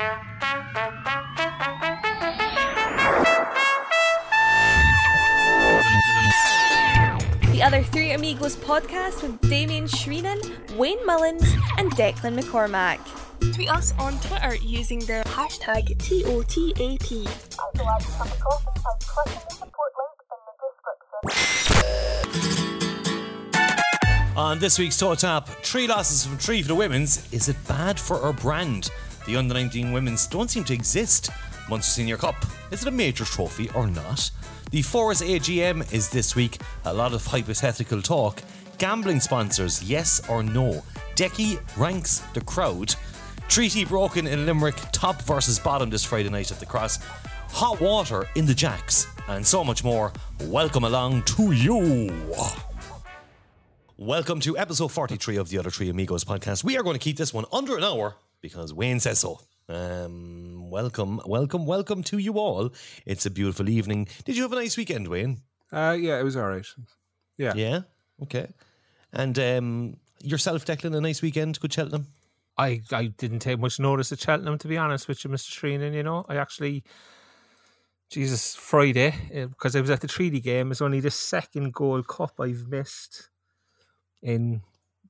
The other Three Amigos podcast with Damien Shreenan, Wayne Mullins, and Declan McCormack. Tweet us on Twitter using the hashtag TOTAP. I'm glad come across. On this week's Toe Tap, three losses from three for the women's. Is it bad for our brand? The under 19 women's don't seem to exist. Munster Senior Cup, is it a major trophy or not? The FORAS AGM is this week. A lot of hypothetical talk. Gambling sponsors, yes or no? Decky ranks the crowd. Treaty broken in Limerick, top versus bottom this Friday night at the Cross. Hot water in the Jacks, and so much more. Welcome along to you. Welcome to episode 43 of the Other Three Amigos podcast. We are going to keep this one under an hour because Wayne says so. Um, welcome, welcome, welcome to you all. It's a beautiful evening. Did you have a nice weekend, Wayne? Uh, yeah, it was all right. Yeah. Yeah. Okay. And um, yourself, Declan, a nice weekend? Good Cheltenham? I, I didn't take much notice of Cheltenham, to be honest with you, Mr. Shreenan. You know, I actually, Jesus, Friday, because I was at the Treaty game, it's only the second Gold Cup I've missed in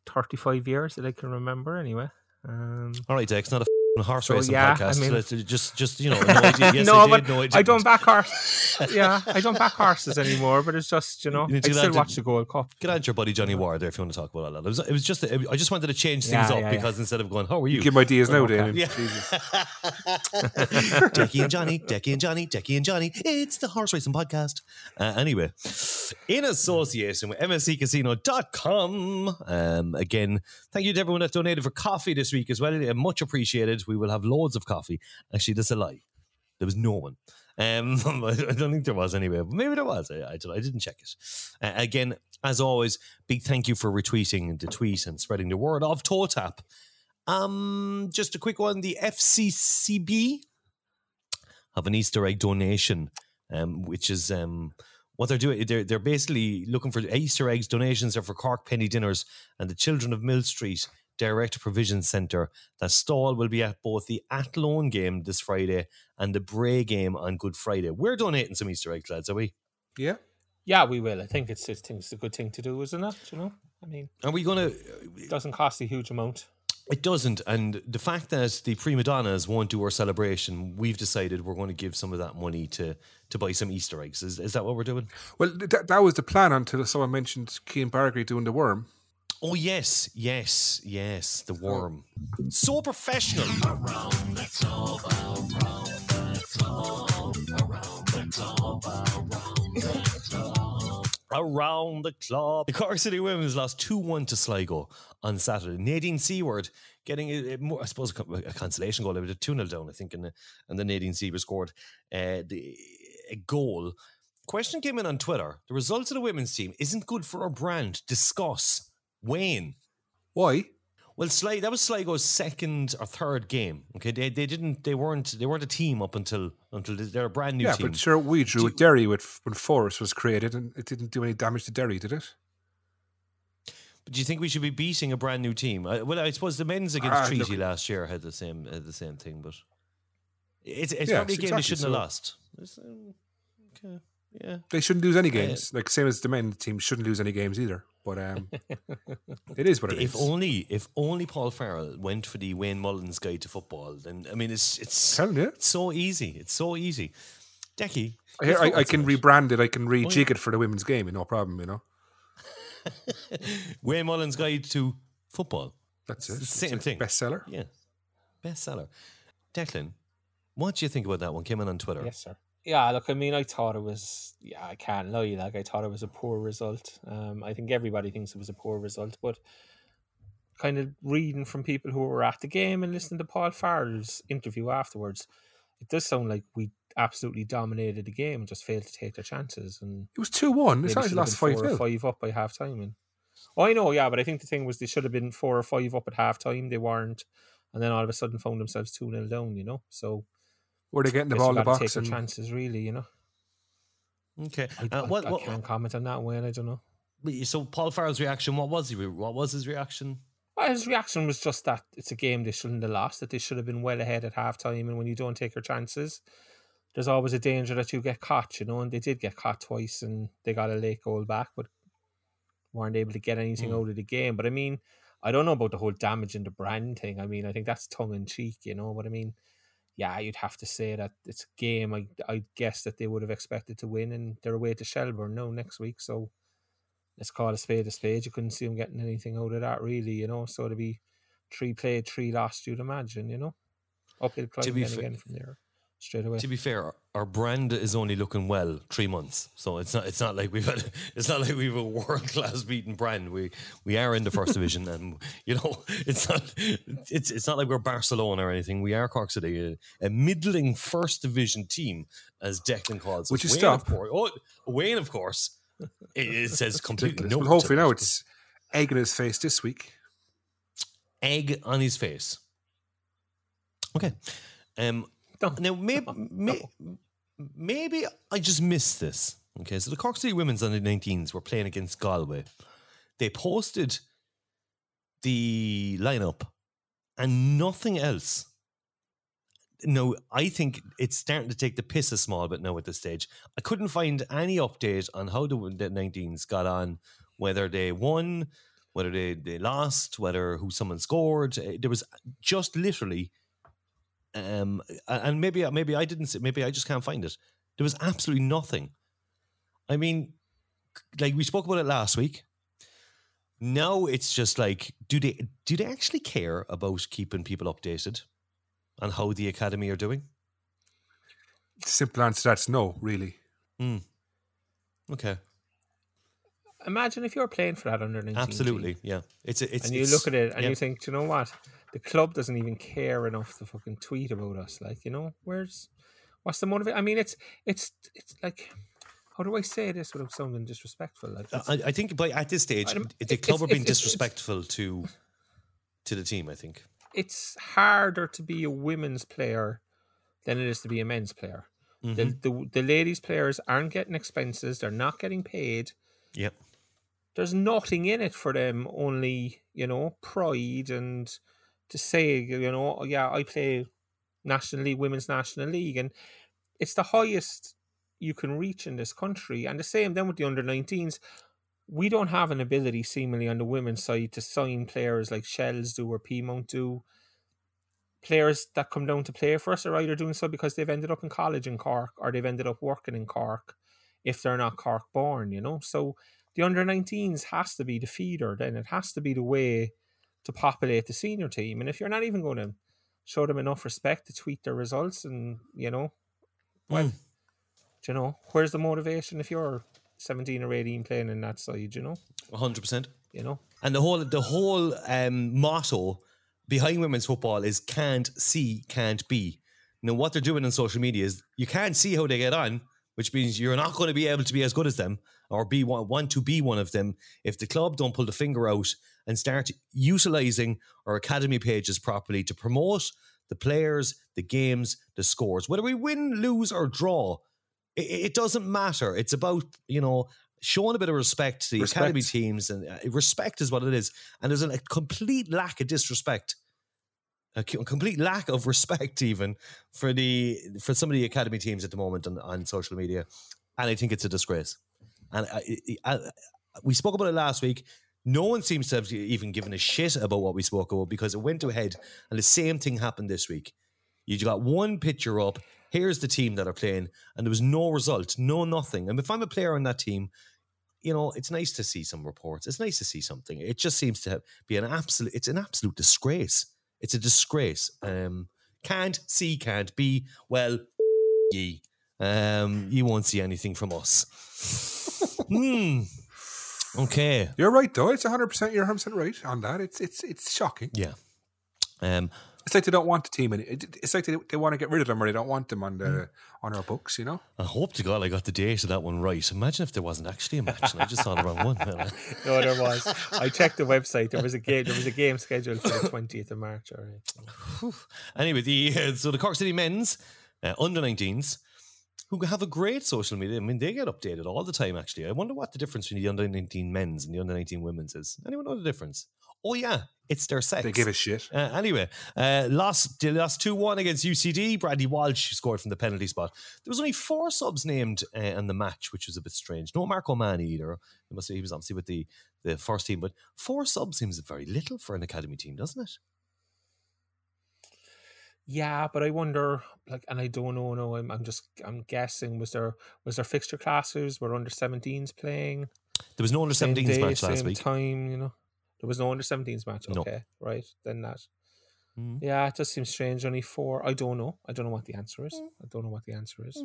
35 years that I can remember, anyway. Um, All right, Dex, not a f***ing horse So, racing yeah, I podcast. mean- Let's just, just you know, no idea. Yes, no, I did. but no, I, I, didn't. don't back horse. yeah, I don't back horses anymore. But it's just you know, You need I still down to- watch the Gold Cup. Get on to your buddy Johnny Ward there if you want to talk about all that. It was, it was just, I just wanted to change things Yeah, up yeah, because instead of going, how are you? Give my ideas now, Okay. Damien. Yeah. Jesus. Decky and Johnny, Decky and Johnny, Decky and Johnny. It's the horse racing podcast. Uh, anyway, in association with MSCCasino.com. Um, again, thank you to everyone that donated for coffee this week as well. Much appreciated. We will have loads of coffee. Actually, that's a lie. There was no one. Um, I don't think there was anyway, but maybe there was. I, I, I didn't check it. Uh, again, as always, big thank you for retweeting the tweet and spreading the word of Toe Tap. Um, just a quick one. The FCCB have an Easter egg donation, um, which is um, what they're doing. They're they're basically looking for Easter eggs. Donations are for Cork Penny Dinners and the Children of Mill Street Direct Provision Centre. That stall will be at both the Athlone game this Friday and the Bray game on Good Friday. We're donating some Easter eggs, lads, are we? Yeah. Yeah, we will. I think it's, I think it's a good thing to do, isn't it? You know, I mean, Are we going to? it doesn't cost a huge amount. It doesn't, and the fact that the prima donnas won't do our celebration, we've decided we're going to give some of that money to to buy some Easter eggs. Is, is that what we're doing? Well, th- that was the plan until someone mentioned Cian Bargary doing the worm. Oh yes, yes, yes, the worm. So professional. Around the club. The Cork City Women's lost 2 1 to Sligo on Saturday. Nadine Seward getting, a, a more, I suppose, a a consolation goal. It was a 2 0 down, I think, and, the- and then Nadine Seward scored uh, the, a goal. Question came in on Twitter. The results of the women's team isn't good for our brand. Discuss. Wayne. Why? Well, Sligo, that was Sligo's second or third game. Okay, they, they didn't they weren't they weren't a team up until until they're a brand new yeah, team. but sure, we drew with Derry with, when FORAS was created, and it didn't do any damage to Derry, did it? But do you think we should be beating a brand new team? I, well, I suppose the men's against Ah, Treaty look- last year had the same had the same thing, but it's it's Yeah, probably a game they shouldn't so- have lost. It's, um, okay, yeah. They shouldn't lose any Yeah. games. Like same as the men team shouldn't lose any games either. But um, it is what it is. If only if only Paul Farrell went for the Wayne Mullins guide to football, then I mean it's it's, Telling you. it's so easy. It's so easy. Decky, I, your I, I can it? rebrand it. I can Oh, yeah. rejig it for the women's game. No problem. You know. Wayne Mullins guide to football. That's it. It's the It's same thing. Bestseller. Yeah. Bestseller. Declan, what do you think about that one? Came in on Twitter. Yes, sir. Yeah, look, I mean, I thought it was. Yeah, I can't lie. Like, I thought it was a poor result. Um, I think everybody thinks it was a poor result, but kind of reading from people who were at the game and listening to Paul Farrell's interview afterwards, it does sound like we absolutely dominated the game and just failed to take their chances. And It was two one. It's have last been five or nil. five up by half time. And oh, I know, yeah, but I think the thing was they should have been four or five up at half time. They weren't, and then all of a sudden found themselves two 0 down. You know, so Were they getting the ball in the box? take And your chances, really. You know, Okay. I, Uh, I- what, I what, can't comment on that. When I don't know. so Paul Farrell's reaction, what was he? What was his reaction? Well, his reaction was just that it's a game they shouldn't have lost, that they should have been well ahead at half time. And when you don't take your chances, there's always a danger that you get caught, you know. And they did get caught twice and they got a late goal back, but weren't able to get anything Mm. out of the game. But I mean, I don't know about the whole damaging the brand thing. I mean, I think that's tongue in cheek, you know. what I mean, yeah, you'd have to say that it's a game. I I guess that they would have expected to win, and they're away to Shelbourne no next week. So let's call a spade a spade. You couldn't see them getting anything out of that, really, you know. So to be three played, three lost, you'd imagine, you know. Uphill climb then fa- again from there straight away. To be fair, our- our brand is only looking well three months, so it's not. It's not like we've had. It's not like we've a world class beaten brand. We we are in the first division, and you know it's not. It's it's not like we're Barcelona or anything. We are Cork City, a, a middling first division team, as Declan calls. it. Would you Wayne, stop? Of course, oh, Wayne, of course. It, it says completely no. But hopefully now it's egg in his face this week. egg on his face. Okay. Um, No. now, maybe, may, maybe I just missed this. Okay, so the Cork City women's under 19s were playing against Galway. They posted the lineup and nothing else. No, I think it's starting to take the piss a small bit now at this stage. I couldn't find any update on how the, the 19s got on, whether they won, whether they, they lost, whether who someone scored. There was just literally, um, and maybe maybe I didn't, see, maybe I just can't find it. There was absolutely nothing. I mean, like we spoke about it last week. Now it's just like, do they do they actually care about keeping people updated on how the academy are doing? Simple answer that's no, really. Mm. Okay, Imagine if you're playing for that under 19 absolutely, yeah. It's a, it's and you it's- look at it and yeah. you think, "Do you know what? The club doesn't even care enough to fucking tweet about us. Like, you know, where's what's the motivation? I mean, it's it's it's like, how do I say this without sounding disrespectful? Like, I, I think by at this stage, the club are being disrespectful to to the team. I think. it's harder to be a women's player than it is to be a men's player. Mhm. The, the the ladies players aren't getting expenses; they're not getting paid. Yep. There's nothing in it for them, only you know pride and to say you know "Oh, yeah I play National League, Women's National League, and it's the highest you can reach in this country. And the same then with the under 19s. We don't have an ability, seemingly, on the women's side to sign players like Shells do or Peamount do. Players that come down to play for us are either doing so because they've ended up in college in Cork or they've ended up working in Cork if they're not Cork born, you know? So the under 19s has to be the feeder, then it has to be the way to populate the senior team. And if you're not even going to show them enough respect to tweet their results and, you know, well, Mm. do you know, where's the motivation if you're 17 or 18 playing in that side, you know? hundred percent. You know? And the whole the whole um, motto behind women's football is can't see, can't be. Now what they're doing on social media is you can't see how they get on, which means you're not going to be able to be as good as them or be one, want to be one of them if the club don't pull the finger out and start utilizing our academy pages properly to promote the players, the games, the scores. Whether we win, lose, or draw, it, it doesn't matter. It's about you know showing a bit of respect to the Respect. academy teams, and uh, respect is what it is. And there's a, a complete lack of disrespect, a, complete lack of respect even for the for some of the academy teams at the moment on, on social media, and I think it's a disgrace. And I, I, I, we spoke about it last week. No one seems to have even given a shit about what we spoke about because it went ahead, and the same thing happened this week. You got one picture up. Here's the team that are playing, and there was no result, no nothing. And if I'm a player on that team, you know, it's nice to see some reports. It's nice to see something. It just seems to be an absolute. It's an absolute disgrace. It's a disgrace. Um, can't see, can't be. Well, ye. Um, you won't see anything from us. hmm. Okay. You're right though. It's 100. percent You're 100 percent right on that. It's it's it's shocking. Yeah. Um, It's like they don't want the team, and it, it's like they, they want to get rid of them, or they don't want them on the Mm. on our books. You know. I hope to God I got the date of that one right. Imagine if there wasn't actually a match and I just saw the wrong one. No, there was. I checked the website. There was a game. There was a game scheduled for the twentieth of March. All right. anyway, the uh, so the Cork City men's uh, under 19s who have a great social media. I mean, they get updated all the time. Actually, I wonder what the difference between the under 19 men's and the under 19 women's is. Anyone know the difference? Oh yeah, it's their sex. They give a shit. Uh, anyway, uh, lost they lost two one against UCD. Bradley Walsh scored from the penalty spot. There was only four subs named uh, in the match, which was a bit strange. No Marco Mann either. He must say he was obviously with the the first team, but four subs seems very little for an academy team, doesn't it? Yeah, but I wonder, like, and I don't know. No, I'm, I'm just, I'm guessing. Was there, was there fixture classes? Were under 17s playing? There was no under 17s day, match last same week. Time, you know, there was no under 17s match. No. Okay, right then that. Mhm. Yeah, it does seem strange. Only four. I don't know. I don't know what the answer is. Mm. I don't know what the answer is.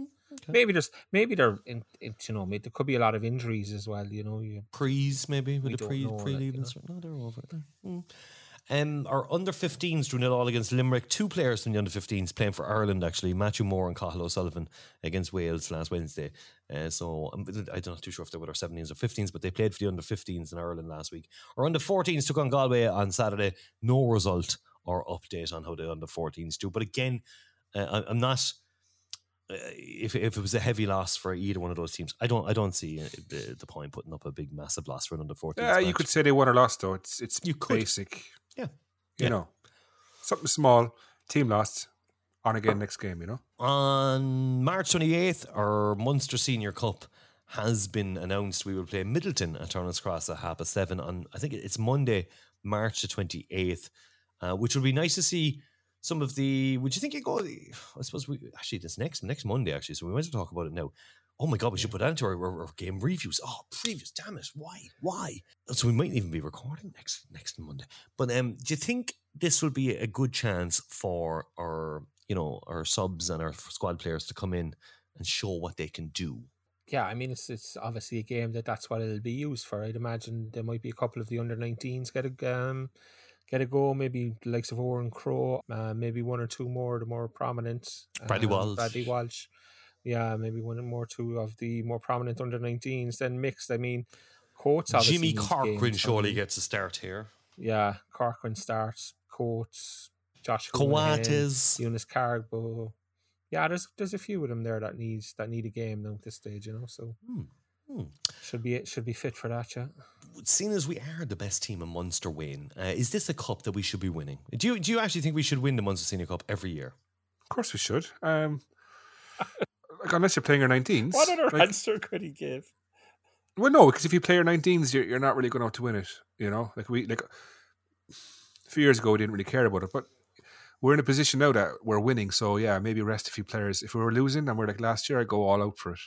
Maybe there's, maybe there, in, in, you know, maybe there could be a lot of injuries as well. You know, you Prees maybe We with the don't pre know that, pre you leave and know. No, they're over it. Um, our under 15s drew nil all against Limerick. Two players from the under 15s playing for Ireland actually, Matthew Moore and Cathal O'Sullivan against Wales last Wednesday. Uh, so I'm, I'm not too sure if they were their 17s or 15s, but they played for the under 15s in Ireland last week. Our under 14s took on Galway on Saturday. No result or update on how the under 14s do. But again, uh, I'm not. Uh, if, if it was a heavy loss for either one of those teams, I don't I don't see uh, the, the point putting up a big massive loss for an under 14s. Yeah, you could say they won or lost though. It's it's You could. Basic. Yeah. You Yeah. know, something small. Team lost. On again next game. You know. On March 28th, our Munster Senior Cup has been announced. We will play Midleton at Turner's Cross at half past seven on, I think it's Monday, March the 28th, uh, which will be nice to see some of the. Would you think it go? I suppose we actually, this next next Monday, actually. So we might as well talk about it now. Oh my God, we should put that into our, our, our game reviews. Oh, previews, damn it. Why? Why? So we mightn't even be recording next next Monday. But um, do you think this will be a good chance for our, you know, our subs and our squad players to come in and show what they can do? yeah, I mean, it's it's obviously a game that that's what it'll be used for. I'd imagine there might be a couple of the under 19s get a um, get a go. Maybe the likes of Owen Crow, uh, maybe one or two more, the more prominent. Bradley um, Walsh. Bradley Walsh. Yeah, maybe one or more two of the more prominent under 19s. Then mixed. I mean, Coates. obviously Jimmy needs Corcoran games. I surely mean, gets a start here. Yeah, Corcoran starts. Coates, Josh Houlihan, Coates. Uniss Kargbo. Yeah, there's there's a few of them there that needs that need a game now at this stage, you know. So Hmm. Hmm. should be should be fit for that, yeah. Seeing as we are the best team in Munster, Wayne, uh, is this a cup that we should be winning? Do you do you actually think we should win the Munster Senior Cup every year? Of course we should. Um, like unless you're playing your 19s. What other like, answer could he give? Well, no, because if you play your 19s, you're, you're not really going to to win it. You know, like we like a few years ago, we didn't really care about it, but we're in a position now that we're winning. So yeah, maybe rest a few players. If we were losing and we're like last year, I'd go all out for it.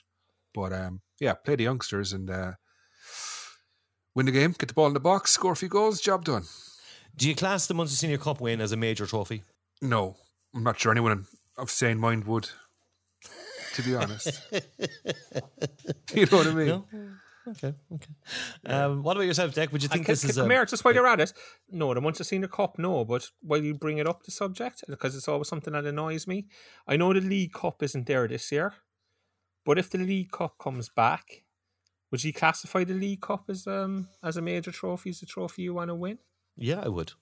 But um, yeah, play the youngsters and uh, win the game, get the ball in the box, score a few goals, job done. Do you class the Munster Senior Cup win as a major trophy? No, I'm not sure anyone of sane mind would. To be honest, you know what I mean. No. Okay. Okay. Um, what about yourself, Deck? Would you think Can, this is come a, here, just while you're at it. No, the Munster Senior Cup, no. But while you bring it up, the subject, because it's always something that annoys me. I know the League Cup isn't there this year, but if the League Cup comes back, would you classify the League Cup as um as a major trophy, as a trophy you want to win? Yeah, I would.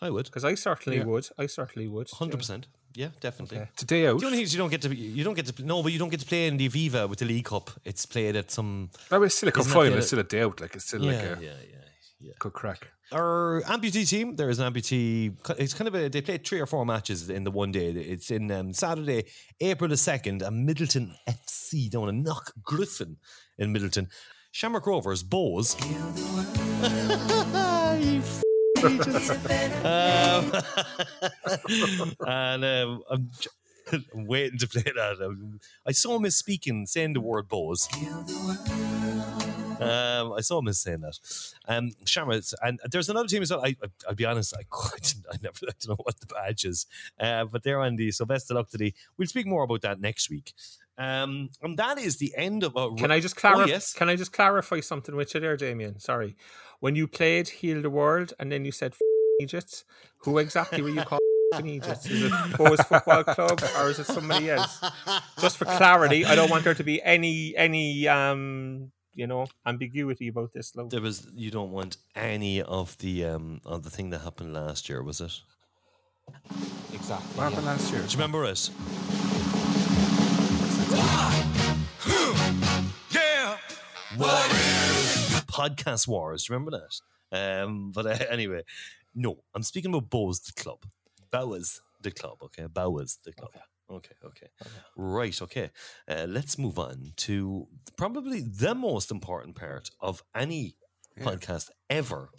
I would. Because I certainly Yeah. would. I certainly would. Hundred percent. Yeah, definitely. Okay. It's a day out. The only thing is you don't get to you don't get to no, but you don't get to play in the Aviva with the League Cup. It's played at some No, it's still a cup Isn't final. It's still a day out. Like it's still yeah, like a yeah, yeah, yeah. good crack. Our amputee team, there is an amputee. It's kind of a they played three or four matches in the one day. It's in um, Saturday, April the second, at Midleton FC down in Knock Griffin in Midleton. Shamrock Rovers, Bohs. You f- agents. um, and um, I'm, j- I'm waiting to play that. Um, I saw him speaking, saying the word Bohs. Um, I saw him as saying that. Um, Shamrock, and there's another team as well. I, I, I'll be honest, I, quite, I never I don't know what the badge is, uh, but they're on the. So best of luck to. We'll speak more about that next week. Um, and that is the end of. A, Can I just clarify? Oh, yes. Can I just clarify something with you there, Damien? Sorry. When you played Heal the World and then you said F- Egypt, who exactly were you calling? in Egypt? Is it Bohs Football Club or is it somebody else? Just for clarity, I don't want there to be any any um you know ambiguity about this. Love. There was. You don't want any of the um of the thing that happened last year, was it? Exactly. What happened last year? Do you remember it? Yeah. Podcast Wars. Do you remember that? Um, but uh, anyway, no, I'm speaking about Bohs the club. Bowers the club. Okay, Bowers the club. Okay, okay, right. Okay, uh, let's move on to probably the most important part of any podcast ever.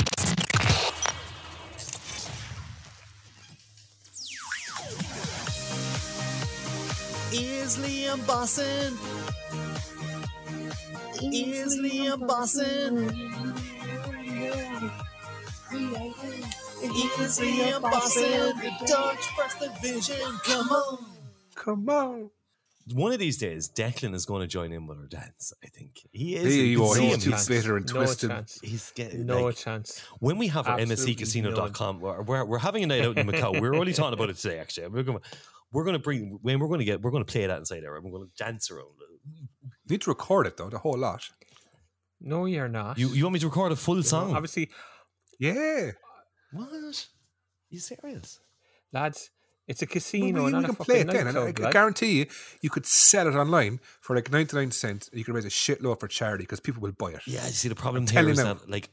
Is Liam Bossin? Is Liam Bossin? Is Liam Bossin? The Dutch First Division. Come on. Come on. One of these days, Declan is going to join in with our dance. I think he is. There You you can are. see He's too He's- bitter and No twisted. chance. He's getting No like, chance. when we have our Absolutely msccasino.com, we're, we're, we're having a night out in Macau. we're only talking about it today, actually. We're going to we're going to bring when we're going to get we're going to play that inside there. and We're going to dance around. Need to record it though, the whole lot. No, you're not. You you want me to record a full You know, song? Obviously, Yeah. What? Are you serious? lads, it's a Well, casino, we, not a can play it then. and I. I guarantee you, you could sell it online for like 99 cents. You could raise a shitload for charity because people will buy it. Yeah, you see the problem I'm here telling is that like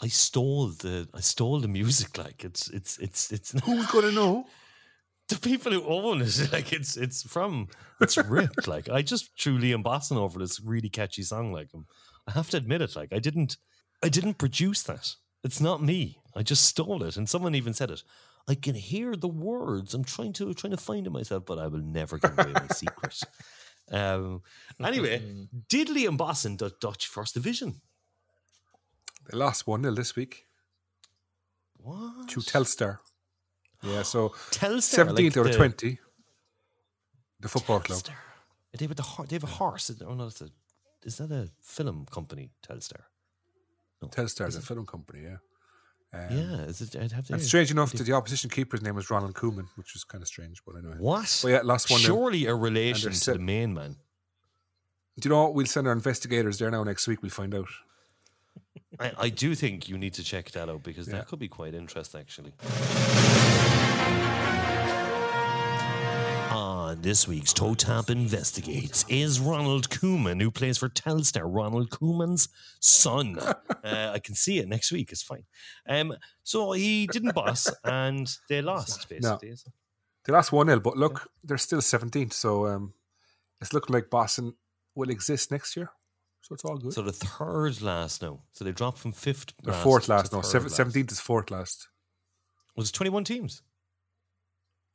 I stole the I stole the music. Like it's it's it's it's Who's going to know? The people who own it. Like it's it's from it's ripped. like I just threw Liam Bossin over this really catchy song. Like um, I have to admit it. Like I didn't I didn't produce that. It's not me. I just stole it. And someone even said it. I can hear the words. I'm trying to trying to find it myself, but I will never give away my secret. Um, anyway, did Liam Bossin the Dutch First Division? They lost 1 0 this week What? to Telstar. Yeah, so Telstar, 17th like over the- 20. The football club. Telstar. They have, the, they have a horse. Oh no, a, is that a film company? Telstar. No. Telstar is a film company, yeah. Um, Yeah, is it? I'd have to. And strange enough, that the opposition keeper's name was Ronald Koeman, which was kind of strange, but anyway. What? Well, yeah, last one. Surely a relation to the main man. Do you know what? We'll send our investigators there now next week. We'll find out. I, I do think you need to check that out because Yeah. that could be quite interesting, actually. On this week's Toe Tap Investigates is Ronald Koeman, who plays for Telstar. Ronald Koeman's son. uh, I can see it next week. It's fine. Um, so he didn't boss, and they lost basically. They lost 1 0, but look, they're still 17th. So um, it's looking like Boston will exist next year. So it's all good. So the third last now. So they dropped from fifth. Or fourth last. No, third seven, last. 17th is fourth last. Was it twenty-one teams?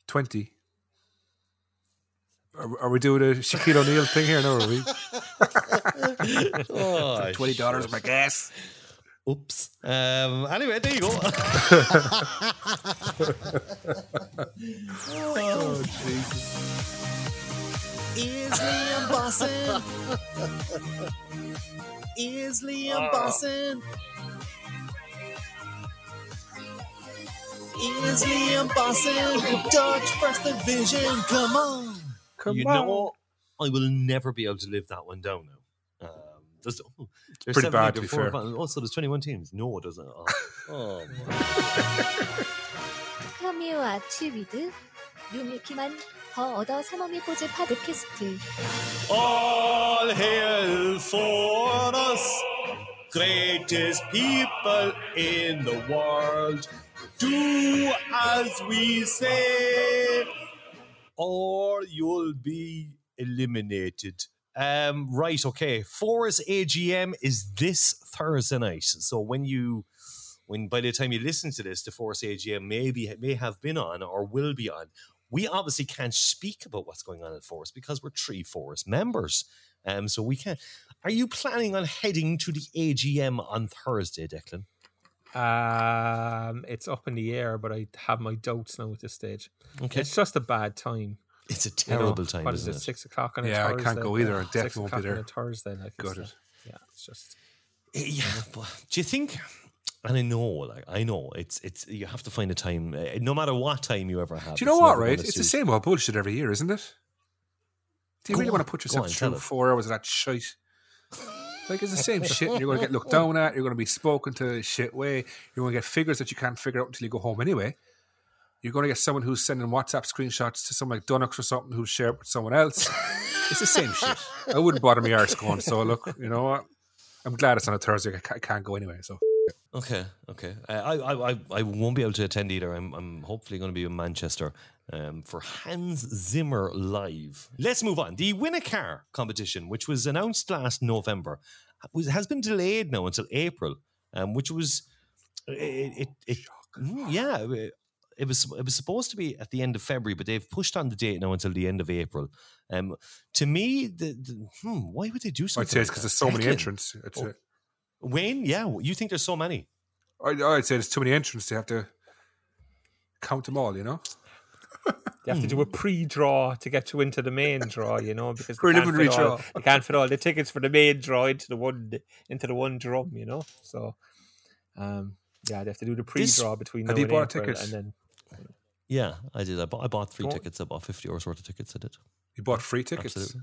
20. Are, are we doing a Shaquille O'Neal thing here? No, are we? oh, $20 my gas. Oops. Um, anyway, there you go. Oh, Jesus. Is Liam Bossin? Is Liam Bossin? Is Liam Boston? Dutch First Division, come on. Come you on. know, I will never be able to live that one down now. Um, there's, oh, there's pretty 17 bad, to be before- fair. Oh, so there's 21 teams. No, it doesn't. Oh, oh my. 카미와 튜비드 유미키만 더 얻어 사모미 포즈 파드캐스트 All hail for us, greatest people in the world. do as we say, or you'll be eliminated. Um, right, okay. FORAS AGM is this Thursday night. So when you when by the time you listen to this, the FORAS AGM maybe may have been on or will be on. We obviously can't speak about what's going on at FORAS because we're three FORAS members. Um, so we can't. Are you planning on heading to the AGM on Thursday, Declan? Um, it's up in the air, but I have my doubts now at this stage. Okay, It's just a bad time. it's a you know. terrible time, What is isn't it? it? Six o'clock on a Yeah, I can't go either. I definitely won't be there. On a Thursday, like it's, Gutted. uh, yeah, it's just Yeah, but do you think? And I know, like I know, it's it's you have to find a time, uh, no matter what time you ever have. Do you know what, right? gonna It's the same old bullshit every year, isn't it? Do you Go really on, want to put yourself on, through four hours of that shite? Like it's the same shit. And you're going to get looked down at. You're going to be spoken to a shit way. You're going to get figures that you can't figure out until you go home anyway. You're going to get someone who's sending WhatsApp screenshots to someone like Dunnocks or something who's shared with someone else. it's the same shit. I wouldn't bother my arse going. So look, you know what? I'm glad it's on a Thursday. I can't go anyway. So Okay, okay. Uh, I, I, I, I won't be able to attend either. I'm, I'm hopefully going to be in Manchester um, for Hans Zimmer live. Let's move on. The Win a Car competition, which was announced last November, was, has been delayed now until April, um, which was it, it, it mm, yeah. It, it was it was supposed to be at the end of February, but they've pushed on the date now until the end of April. Um, to me, the, the hmm, why would they do something? I'd say it's because there's so many entrants. It's Oh. Wayne, yeah, you think there's so many? I'd, I'd say there's too many entrants. They have to count them all. You know, You have to do a pre-draw to get you into the main draw, you know, because they Preliminary can't fit all- draw. they can't fit all the tickets for the main draw into the one into the one drum, you know. So, um, yeah, they have to do the pre-draw between now Have you and bought April, tickets? and then Yeah, I did. I bought, I bought three Go on. tickets. I bought 50 euros worth of tickets. I did. you bought free tickets. Absolutely.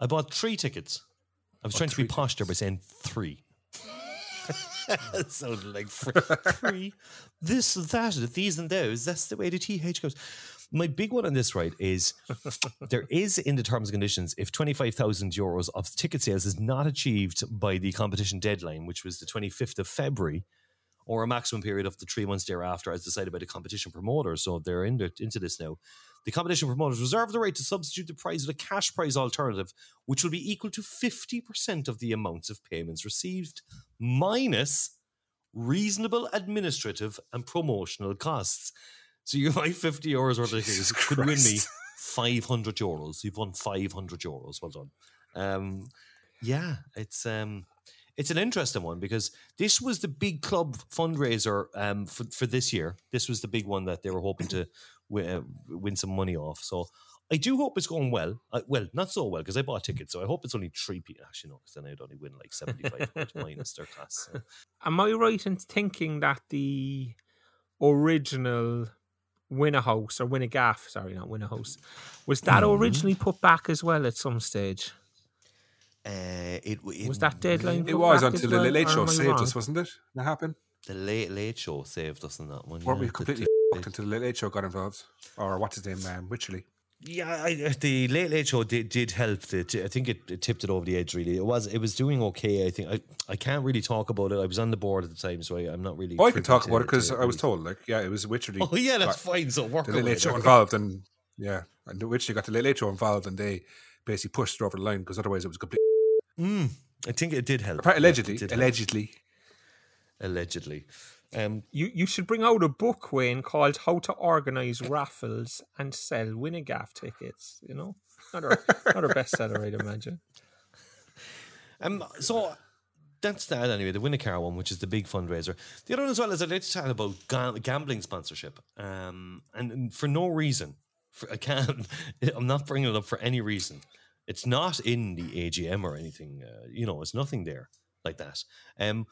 I bought three tickets. I was Oh, trying to be posh there by saying three. it sounded like fr- three. This, that, these, and those. That's the way the TH goes. My big one on this, right, is there is in the terms and conditions if 25,000 euros of ticket sales is not achieved by the competition deadline, which was the 25th of February, or a maximum period of the three months thereafter as decided by the competition promoter. So they're in the, into this now. The competition promoters reserve the right to substitute the prize with a cash prize alternative, which will be equal to 50% of the amounts of payments received, minus reasonable administrative and promotional costs. So you buy 50 euros worth of tickets, could win me 500 euros. You've won 500 euros. Well done. Um, yeah, it's um, it's an interesting one because this was the big club fundraiser um, for, for this year. This was the big one that they were hoping to wi- uh, win some money off. So I do hope it's going well. Uh, well, not so well because I bought tickets, so I hope it's only three people. Actually, no, because then I'd only win like 75 minus their costs. So. Am I right in thinking that the original win a house or win a gaff, sorry, not win a house, was that Mhm. originally put back as well at some stage? Uh, it, it Was that deadline It was until the well, Late Late Show saved wrong? us, wasn't it? That happened. The late late show saved us in that one. Weren't yeah. we completely the- fucked until the Late Late Show got involved? Or what's his name, um, Wycherley? Yeah, I, uh, the late late show did, did help. The, I think it, it tipped it over the edge. Really, it was it was doing okay. I think I, I can't really talk about it. I was on the board at the time, so I, I'm not really. Oh, I can talk about it because I was told, like, yeah, it was Wycherley. Oh yeah, that's fine. So work the Late Late Show involved, and yeah, and Wycherley got the Late Late Show involved, and they basically pushed it over the line because otherwise it was complete. Mm, I think it did help. Apparently, Yeah, allegedly, it did help. allegedly. Um, You you should bring out a book, Wayne, called "How to Organize Raffles and Sell Win a Gaff Tickets." You know, another another bestseller, I'd imagine. Um, so that's that anyway. The Win a Car one, which is the big fundraiser. The other one as well is I'd like to chat about ga- gambling sponsorship. Um, and, and for no reason, for, I can't. I'm not bringing it up for any reason. It's not in the AGM or anything. Uh, you know, it's nothing there like that. Um,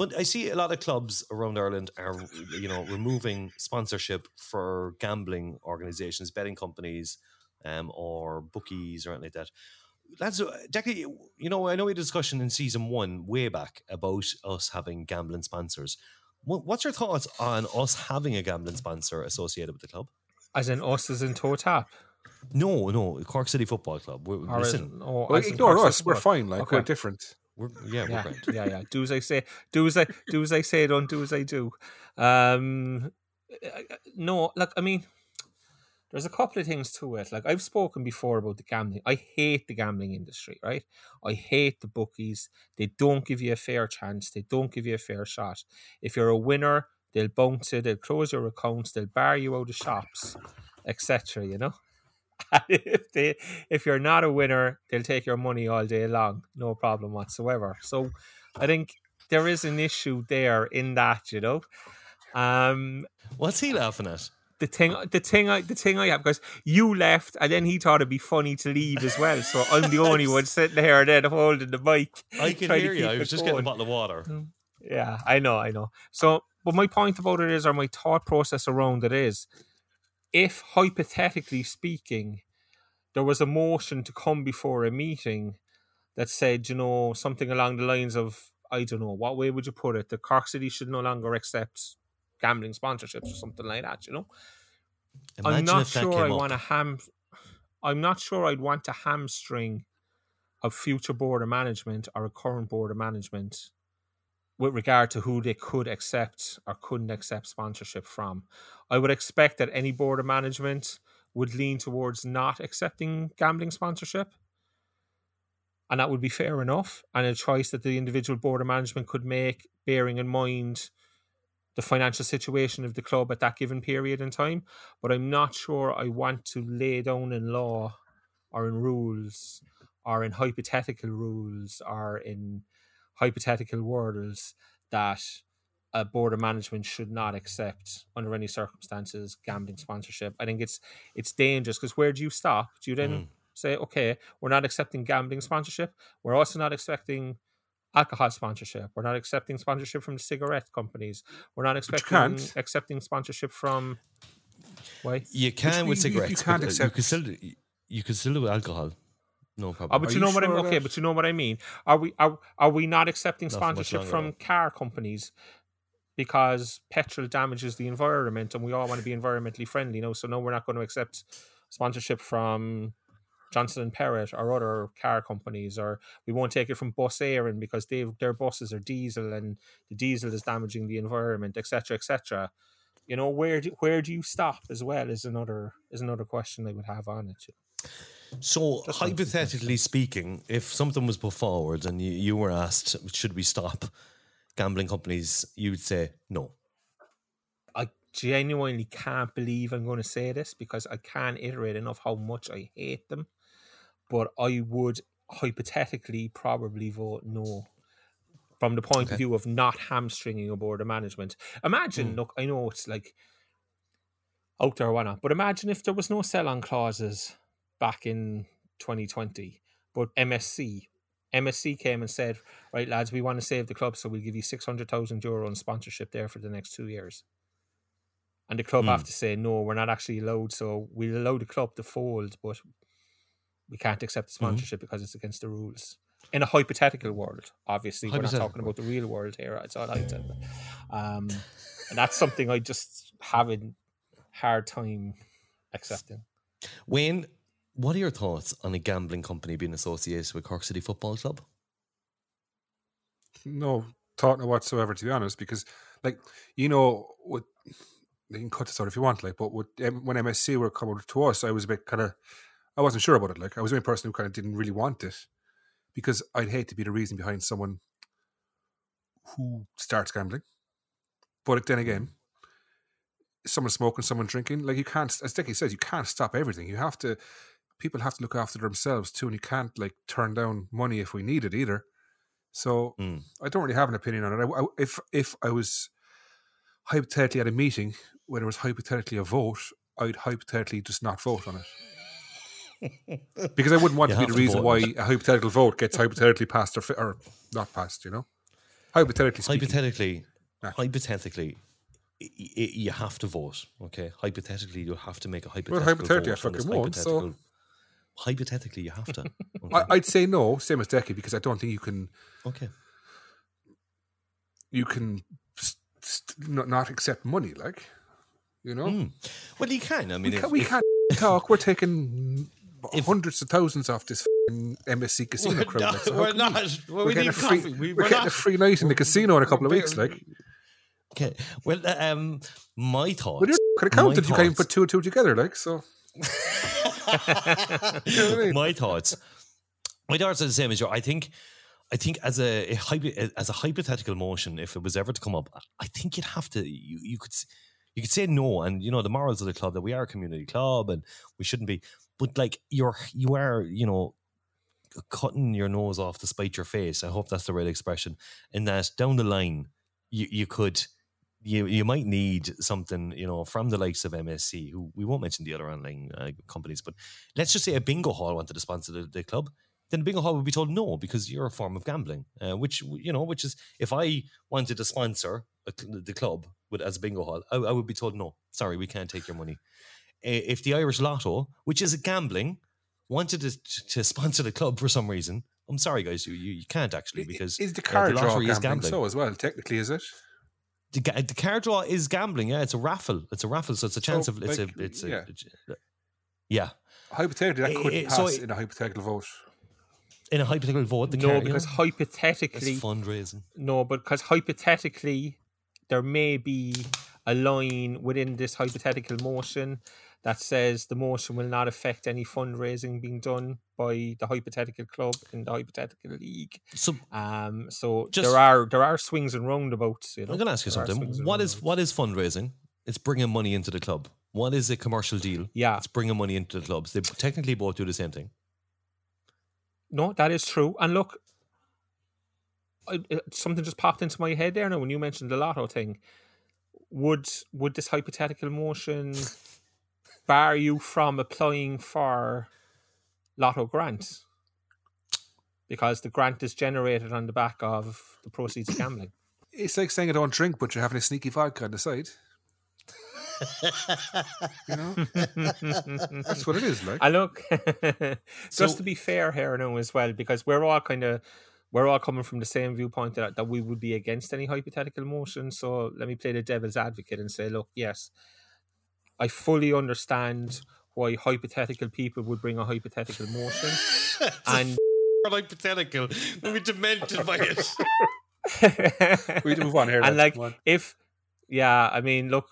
but I see a lot of clubs around Ireland are, you know, removing sponsorship for gambling organisations, betting companies, um, or bookies or anything like that. That's uh, Jackie, you you know, I know we had a discussion in season one way back about us having gambling sponsors. What's your thoughts on us having a gambling sponsor associated with the club? As in us, as in toe tap. No, no, Cork City Football Club. We're, Or as, listen, Well, ignore Cork us. We're fine. Like Okay. we're different. We're, yeah, we're yeah, yeah, yeah. Do as I say. Do as I do as I say. Don't do as I do. Um, no, like I mean, there's a couple of things to it. Like I've spoken before about the gambling. I hate the gambling industry. Right? I hate the bookies. They don't give you a fair chance. They don't give you a fair shot. If you're a winner, they'll bounce it. They'll close your accounts. They'll bar you out of shops, etc. You know. If they if you're not a winner, they'll take your money all day long, no problem whatsoever. So I think there is an issue there in that, you know. Um What's he laughing at? the thing the thing I the thing I have because you left and then he thought it'd be funny to leave as well. So I'm the only one sitting there then holding the mic. I can hear you. I was just getting a bottle of water. Yeah, I know, I know. So, but my point about it is, or my thought process around it is, if hypothetically speaking, there was a motion to come before a meeting that said, you know, something along the lines of, I don't know, what way would you put it? The Cork City should no longer accept gambling sponsorships or something like that, you know? I'm not sure I want to ham. I'm not sure I'd want to hamstring a future board of management or a current board of management with regard to who they could accept or couldn't accept sponsorship from. I would expect that any board of management would lean towards not accepting gambling sponsorship. And that would be fair enough, and a choice that the individual board of management could make, bearing in mind the financial situation of the club at that given period in time. But I'm not sure I want to lay down in law or in rules or in hypothetical rules or in hypothetical worlds that a board of management should not accept under any circumstances gambling sponsorship. I think it's it's dangerous because where do you stop? Do you then Mm. say, okay, we're not accepting gambling sponsorship. We're also not accepting alcohol sponsorship. We're not accepting sponsorship from the cigarette companies. We're not expecting accepting sponsorship from why? You can you- with you- you can't but, uh, accept- You can still you can still do alcohol. No problem. Uh, but Are you you know what I'm okay, but you know what I mean. Are we are are we not accepting Not sponsorship from car companies because petrol damages the environment and we all want to be environmentally friendly, you know? So no, we're not going to accept sponsorship from Johnson and Perrott or other car companies, or we won't take it from Bus Éireann because they their buses are diesel and the diesel is damaging the environment, etc., etc. You know where do where do you stop as well is another is another question I would have on it. So, one. hypothetically speaking, if something was put forward and you, you were asked, should we stop gambling companies, you would say no. I genuinely can't believe I'm going to say this because I can't iterate enough how much I hate them. But I would hypothetically probably vote no from the point Okay. of view of not hamstringing a board of management. Imagine, Mm. look, I know it's like out there or whatnot, but imagine if there was no sell on clauses back in 2020, but MSC. MSC came and said, "Right, lads, we want to save the club, so we'll give you six hundred thousand euro in sponsorship there for the next two years." And the club Hmm. have to say, "No, we're not actually allowed. So we'll allow the club to fold, but we can't accept the Mhm. sponsorship because it's against the rules." In a hypothetical world, obviously, we're not talking about the real world here. It's all hypothetical. Um, and that's something I just have a hard time accepting. Wayne, what are your thoughts on a gambling company being associated with Cork City Football Club? no thought whatsoever to be honest because like you know with you can cut this out if you want like but with, when MSC were coming to us I was a bit kind of I wasn't sure about it like I was the only person who kind of didn't really want it because I'd hate to be the reason behind someone who starts gambling. But then hmm. again someone smoking someone drinking like you can't as Dickie says you can't stop everything. You have to people have to look after themselves too and you can't like turn down money if we need it either so Mm. I don't really have an opinion on it. I, I- if if I was hypothetically at a meeting where there was hypothetically a vote, I'd hypothetically just not vote on it because I wouldn't want You to be the to reason vote why a hypothetical vote gets hypothetically passed or, or not passed. You know, hypothetically speaking. Hypothetically, Yeah. hypothetically, i- i- you have to vote. Okay, hypothetically, you have to make a hypothetical. hypothetically, vote this fucking won't, so- hypothetical- Hypothetically, you have to. Okay. I, I'd say no, same as Decky, because I don't think you can okay. you can st- not, not accept money. Like you know, Mm. Well, you can. I mean, we, if, can't, we if- can't talk. We're taking If- hundreds of thousands off this MSC casino We're crowd. not. so we're not. we- Well, We're we getting a free. We, we're we're getting a free night in the casino in a couple of weeks. Like, Okay. Well, uh, um, my thoughts. but you're accountant. You can't even put two and two together. Like, so You know I mean? my thoughts. My thoughts are the same as your. I think, I think as a, a as a hypothetical motion, if it was ever to come up, I think you'd have to. You you could you could say no, and you know the morals of the club that we are a community club and we shouldn't be. But like you're you are you know cutting your nose off to spite your face. I hope that's the right expression. In that down the line, you you could. You, you might need something you know from the likes of MSC who we won't mention the other online uh, companies but let's just say a bingo hall wanted to sponsor the, the club, then the bingo hall would be told no because you're a form of gambling. Uh, which you know, which is if I wanted to sponsor a, the club with as a bingo hall, I, I would be told no. Sorry, we can't take your money. If the Irish Lotto, which is a gambling, wanted to, to sponsor the club for some reason, I'm sorry, guys, you you, you can't actually because is the uh, card draw lottery gambling, so as well? Technically, is it? The, the card draw is gambling. Yeah, it's a raffle. It's a raffle, so it's a chance So, of it's like, a it's yeah. a, yeah. Hypothetically, that couldn't eh, so pass it- in a hypothetical vote. In a hypothetical vote, the no, car- because hypothetically, it's fundraising. no, but because hypothetically, there may be a line within this hypothetical motion that says the motion will not affect any fundraising being done by the hypothetical club in the hypothetical league. So Um, so Just- there are there are swings and roundabouts. You know? I'm going to ask you There something. What is what is fundraising? It's bringing money into the club. What is a commercial deal? Yeah. It's bringing money into the clubs. They technically both do the same thing. No, that is true. And look, I, something just popped into my head there now when you mentioned the lotto thing. Would would this hypothetical motion bar you from applying for lotto grants? Because the grant is generated on the back of the proceeds of gambling. It's like saying I don't drink, but you're having a sneaky vodka on the side. You know, that's what it is. Like, I look, So- just to be fair here now as well, because we're all kind of we're all coming from the same viewpoint that, that we would be against any hypothetical motion. So let me play the devil's advocate and say, look, yes, I fully understand why hypothetical people would bring a hypothetical motion, and hypothetical. We're demented by it. we move on here. and like on. if yeah i mean look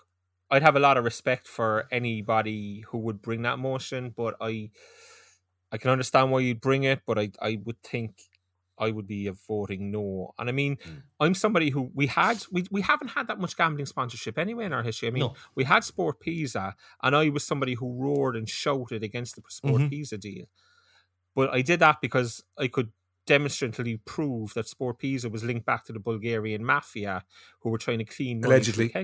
i'd have a lot of respect for anybody who would bring that motion but i i can understand why you'd bring it but i i would think i would be voting no and i mean Mm. i'm somebody who we had we, we haven't had that much gambling sponsorship anyway in our history i mean No. we had SportPesa, and i was somebody who roared and shouted against the sport Mhm. pizza deal but i did that because i could demonstrably prove that SportPesa was linked back to the Bulgarian mafia who were trying to clean money Allegedly. through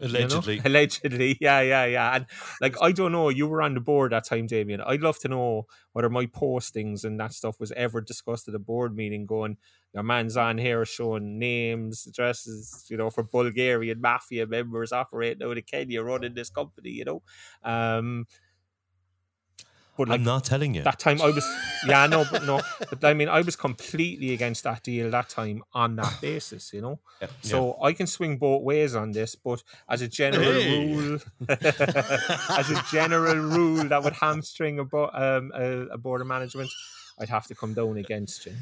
Kenya. you know? Allegedly. Allegedly, yeah, yeah, yeah. And like, I don't know, you were on the board that time, Damien. I'd love to know whether my postings and that stuff was ever discussed at a board meeting going, your man's on here showing names, addresses, you know, for Bulgarian mafia members operating out of Kenya running this company, you know. Um, but like I'm not telling you. that time I was yeah no but no but I mean I was completely against that deal that time on that basis you know Yeah, so I can swing both ways on this but as a general Hey. rule as a general rule that would hamstring a, bo- um, a, a board of management I'd have to come down against you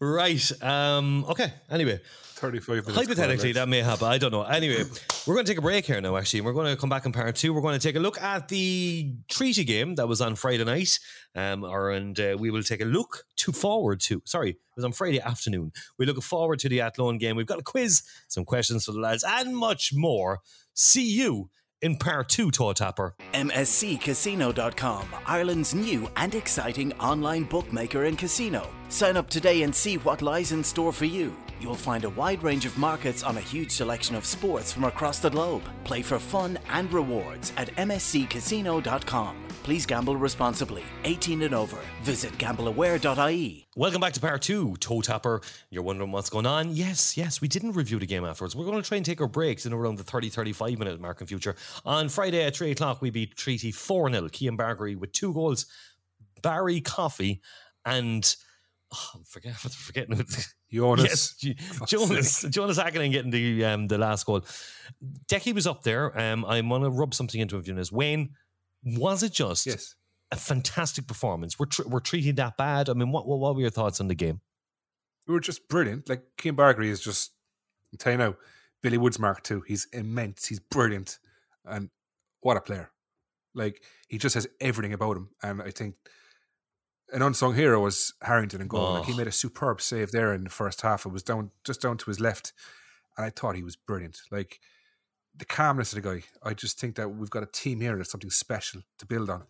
right. Um, okay. Anyway, 35 minutes. hypothetically, that may happen. I don't know. Anyway, we're going to take a break here now, actually. and We're going to come back in part two. We're going to take a look at the treaty game that was on Friday night. Um, or, and uh, we will take a look to forward to, sorry, it was on Friday afternoon. We look forward to the Athlone game. We've got a quiz, some questions for the lads, and much more. See you in part two, Toe Tapper. MSCCasino.com, Ireland's new and exciting online bookmaker and casino. Sign up today and see what lies in store for you. You'll find a wide range of markets on a huge selection of sports from across the globe. Play for fun and rewards at MSCCasino.com. Please gamble responsibly. 18 and over. Visit gambleaware.ie. Welcome back to part two, Toe Tapper. You're wondering what's going on? Yes, yes, we didn't review the game afterwards. We're going to try and take our breaks in around the 30 35 minute mark in future. On Friday at 3 o'clock, we beat Treaty 4 0. Cian Bargary with two goals, Barry Coffey, and oh, I'm forget, I'm forgetting. Jonas. Yes, G- Jonas. Jonas Hakkinen getting the um, the last goal. Decky was up there. Um, I'm going to rub something into him, Jonas. Wayne, was it just Yes. a fantastic performance? We're, tr- we're treated that bad? I mean, what, what, what were your thoughts on the game? We were just brilliant. Like, Cian Bargary is just, I'll tell you now, Billy Woods Mark too. He's immense. He's brilliant. And what a player. Like, he just has everything about him. And I think an unsung hero was Harrington and goal. Like, he Oh. made a superb save there in the first half. It was down, just down to his left. And I thought he was brilliant. Like, the calmness of the guy. I just think that we've got a team here that's something special to build on.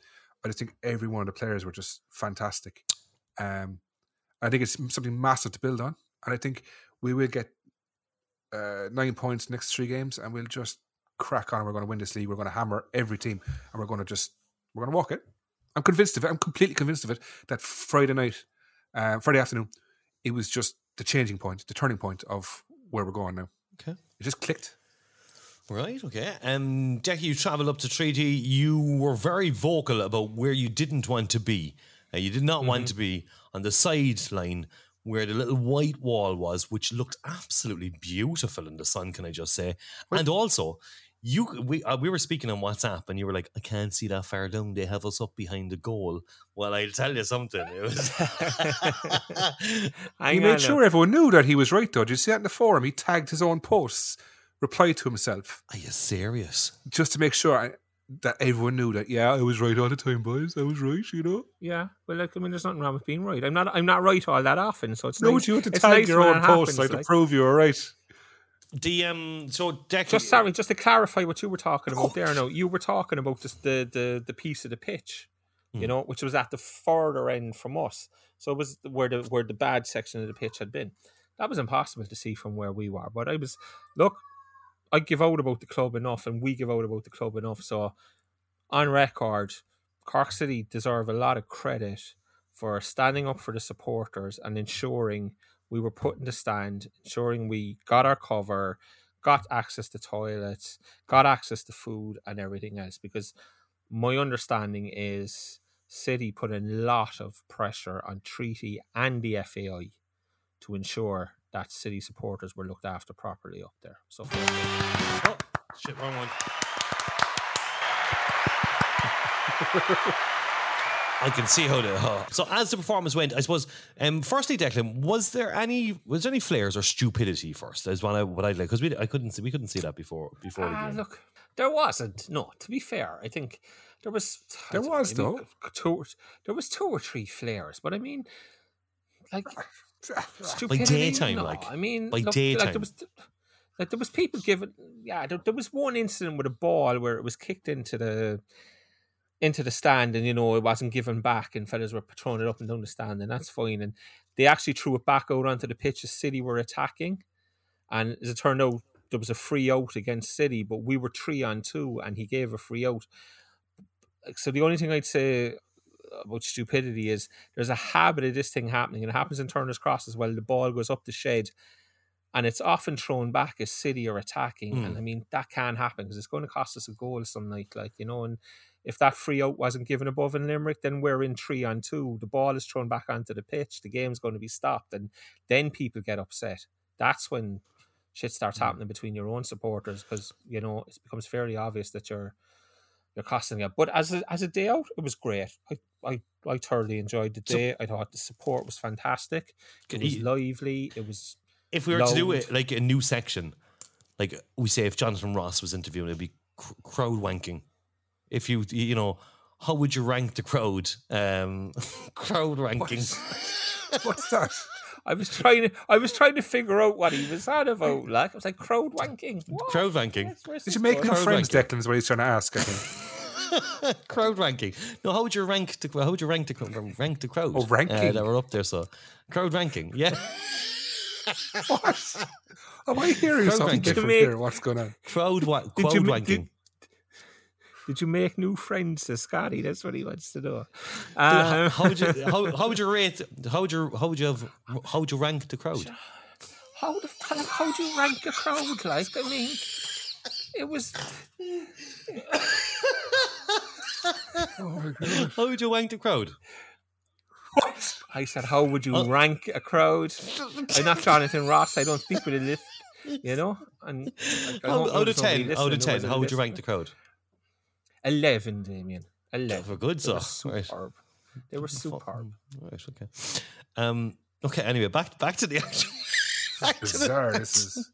I just think every one of the players were just fantastic. Um, I think it's something massive to build on, and I think we will get uh, nine points next three games, and we'll just crack on. We're going to win this league. We're going to hammer every team, and we're going to just we're going to walk it. I'm convinced of it. I'm completely convinced of it. That Friday night, uh, Friday afternoon, it was just the changing point, the turning point of where we're going now. Okay. It just clicked. Right, okay. Um, Jackie, you travelled up to Treaty. You were very vocal about where you didn't want to be. Uh, you did not want to be on the sideline where the little white wall was, which looked absolutely beautiful in the sun, can I just say? And also, You we uh, we were speaking on WhatsApp, and you were like, "I can't see that far down. They have us up behind the goal." Well, I'll tell you something. It was. He made sure everyone knew that he was right, though. Did you see that in the forum? He tagged his own posts, replied to himself, Are you serious? just to make sure I, that everyone knew that, yeah, I was right all the time, boys. I was right, you know? Yeah, well, like I mean, there's nothing wrong with being right. I'm not. I'm not right all that often, so it's No, nice. but you had to it's tag nice your own it posts happens, like, to prove you were right. The um. So Declan, Just sorry, just to clarify what you were talking about there. Now you were talking about just the the the piece of the pitch, you Hmm. know, which was at the further end from us. So it was where the where the bad section of the pitch had been. That was impossible to see from where we were. But I was look, I give out about the club enough, and we give out about the club enough. So on record, Cork City deserve a lot of credit for standing up for the supporters and ensuring we were put in the stand, ensuring we got our cover, got access to toilets, got access to food and everything else. Because my understanding is City put a lot of pressure on Treaty and the FAI to ensure that City supporters were looked after properly up there. So Oh, shit, wrong one. I can see how the oh. so as the performance went. I suppose. Um, firstly, Declan, was there any was there any flares or stupidity first? Is what I what I like because we I couldn't see we couldn't see that before before the Ah, game. look, there wasn't. No, to be fair, I think there was. There was, I though. Two, there was two or three flares, but I mean, like stupidity. daytime, no. like. I mean, By look, Like daytime. there was, like there was people giving. Yeah, there, there was one incident with a ball where it was kicked into the into the stand, and you know it wasn't given back, and fellas were throwing it up and down the stand, and that's fine. And they actually threw it back out onto the pitch. as City were attacking, and as it turned out, there was a free out against City, but we were three on two, and he gave a free out. So the only thing I'd say about stupidity is there's a habit of this thing happening, and it happens in Turner's Cross as well. The ball goes up the shed, and it's often thrown back as City are attacking, and Mm. I mean that can happen because it's going to cost us a goal some night, like you know. And if that free out wasn't given above in Limerick, then we're in three on two. The ball is thrown back onto the pitch. The game's going to be stopped, and then people get upset. That's when shit starts happening between your own supporters because you know it becomes fairly obvious that you're you're costing it. But as a, as a day out, it was great. I, I I thoroughly enjoyed the So- day. I thought the support was fantastic. It was lively. It was if we were to do it like a new section, like we say, if Jonathan Ross was interviewing, it'd be cr- crowd wanking. If you, you know, how would you rank the crowd? Um, crowd ranking. What's that? I was trying to I was trying to figure out what he was on about. Like I was like crowd wanking. What? crowd ranking. Where's- where's Did you make going? new friends, ranking. Declan? Is what he's trying to ask, I think. crowd ranking. No, how would you rank the how would you rank the crowd? Rank the crowd. Oh, uh, ranking. that were up there. So crowd ranking. Yeah, what? Am I hearing Crowd something ranking. different Make- here? What's going on? crowd wa- Did crowd you ma- wanking. did- Did you make new friends to Scotty? That's what he wants to know. Dude, how, Um, how would you how, how would you rate how would you how would you have how would you rank the crowd? how the how do you rank a crowd? Like I mean, it was Oh! How would you rank the crowd? What? I said, how would you Oh. rank a crowd? I'm not Jonathan Ross. I don't speak with a lift, you know. And like, Out, out of ten, out of ten, how would you rank the crowd? Eleven, Damien. Eleven. For good, They so were right. superb. They were superb. Right, okay. Um, okay. Anyway, back back to the actual. back to the- Bizarre. This is.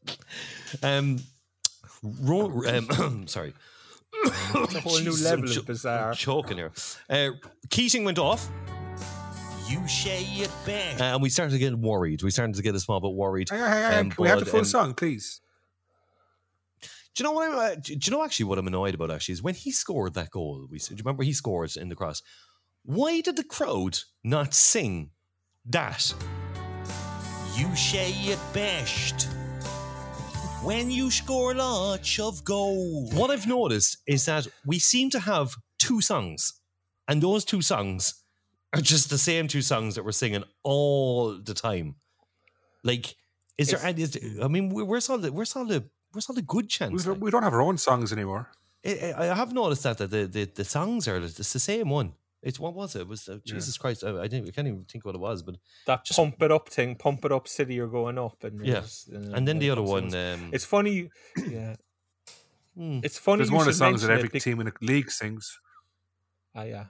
um, ro- um, sorry. It's a whole new Jesus, I'm level cho- of bizarre. choking here. Uh, Keating went off, You say it best. uh, and we started to get worried. We started to get a small bit worried. Hang on, hang on. Um, Can we have the full um, song, please? Do you know what? I'm, uh, do you know actually what I'm annoyed about? Actually, is when he scored that goal. We do you remember he scored in the cross? Why did the crowd not sing that? You say it best. When you score lots of goals. What I've noticed is that we seem to have two songs, and those two songs are just the same two songs that we're singing all the time. Like, is there? any- Is, I mean, where- where's all the where's all the where's all the good We chants? don't, we don't have our own songs anymore. I, I I have noticed that, that the, the the songs are it's the same one. It's what was it? it was uh, Yeah. Jesus Christ? I, I didn't. I can't even think what it was. But That pump it up thing, pump it up, city, you're going up, and Yeah. there's- and then the other one. Um, It's funny, yeah. It's funny. There's one of the songs that every it team in the league sings. Ah, yeah.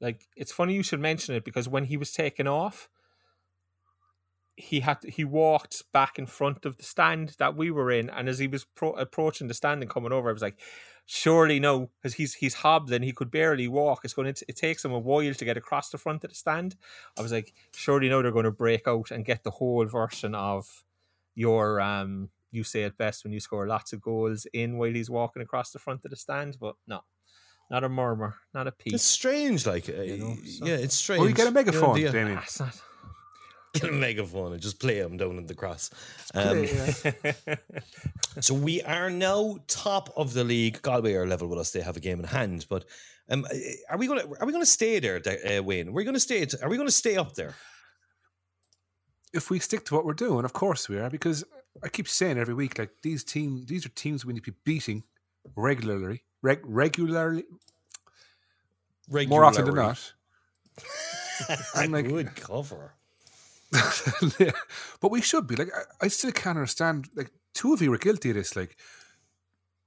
Like it's funny you should mention it because when he was taken off, he had he walked back in front of the stand that we were in, and as he was pro- approaching the stand and coming over, I was like, "Surely no," because he's he's hobbling, he could barely walk. It's going to it takes him a while to get across the front of the stand. I was like, "Surely no, they're going to break out and get the whole version of your um." You say it best when you score lots of goals in while he's walking across the front of the stand, but no, not a murmur, not a peep. It's strange, like uh, know, so- yeah, it's strange. Oh, you get a megaphone, the- Damien. That's not. get a megaphone and just play them down in the cross. Um, so we are now top of the league. Galway are level with us; they have a game in hand. But um, are we going to are we going to stay there, uh, Wayne? We're going to stay. Are we going to stay up there? if we stick to what we're doing, of course we are, because I keep saying every week, like these team, these are teams we need to be beating regularly, reg- regularly, more often than not. I'm like- good cover. but we should be like, I, I still can't understand. Like, two of you are guilty of this. Like,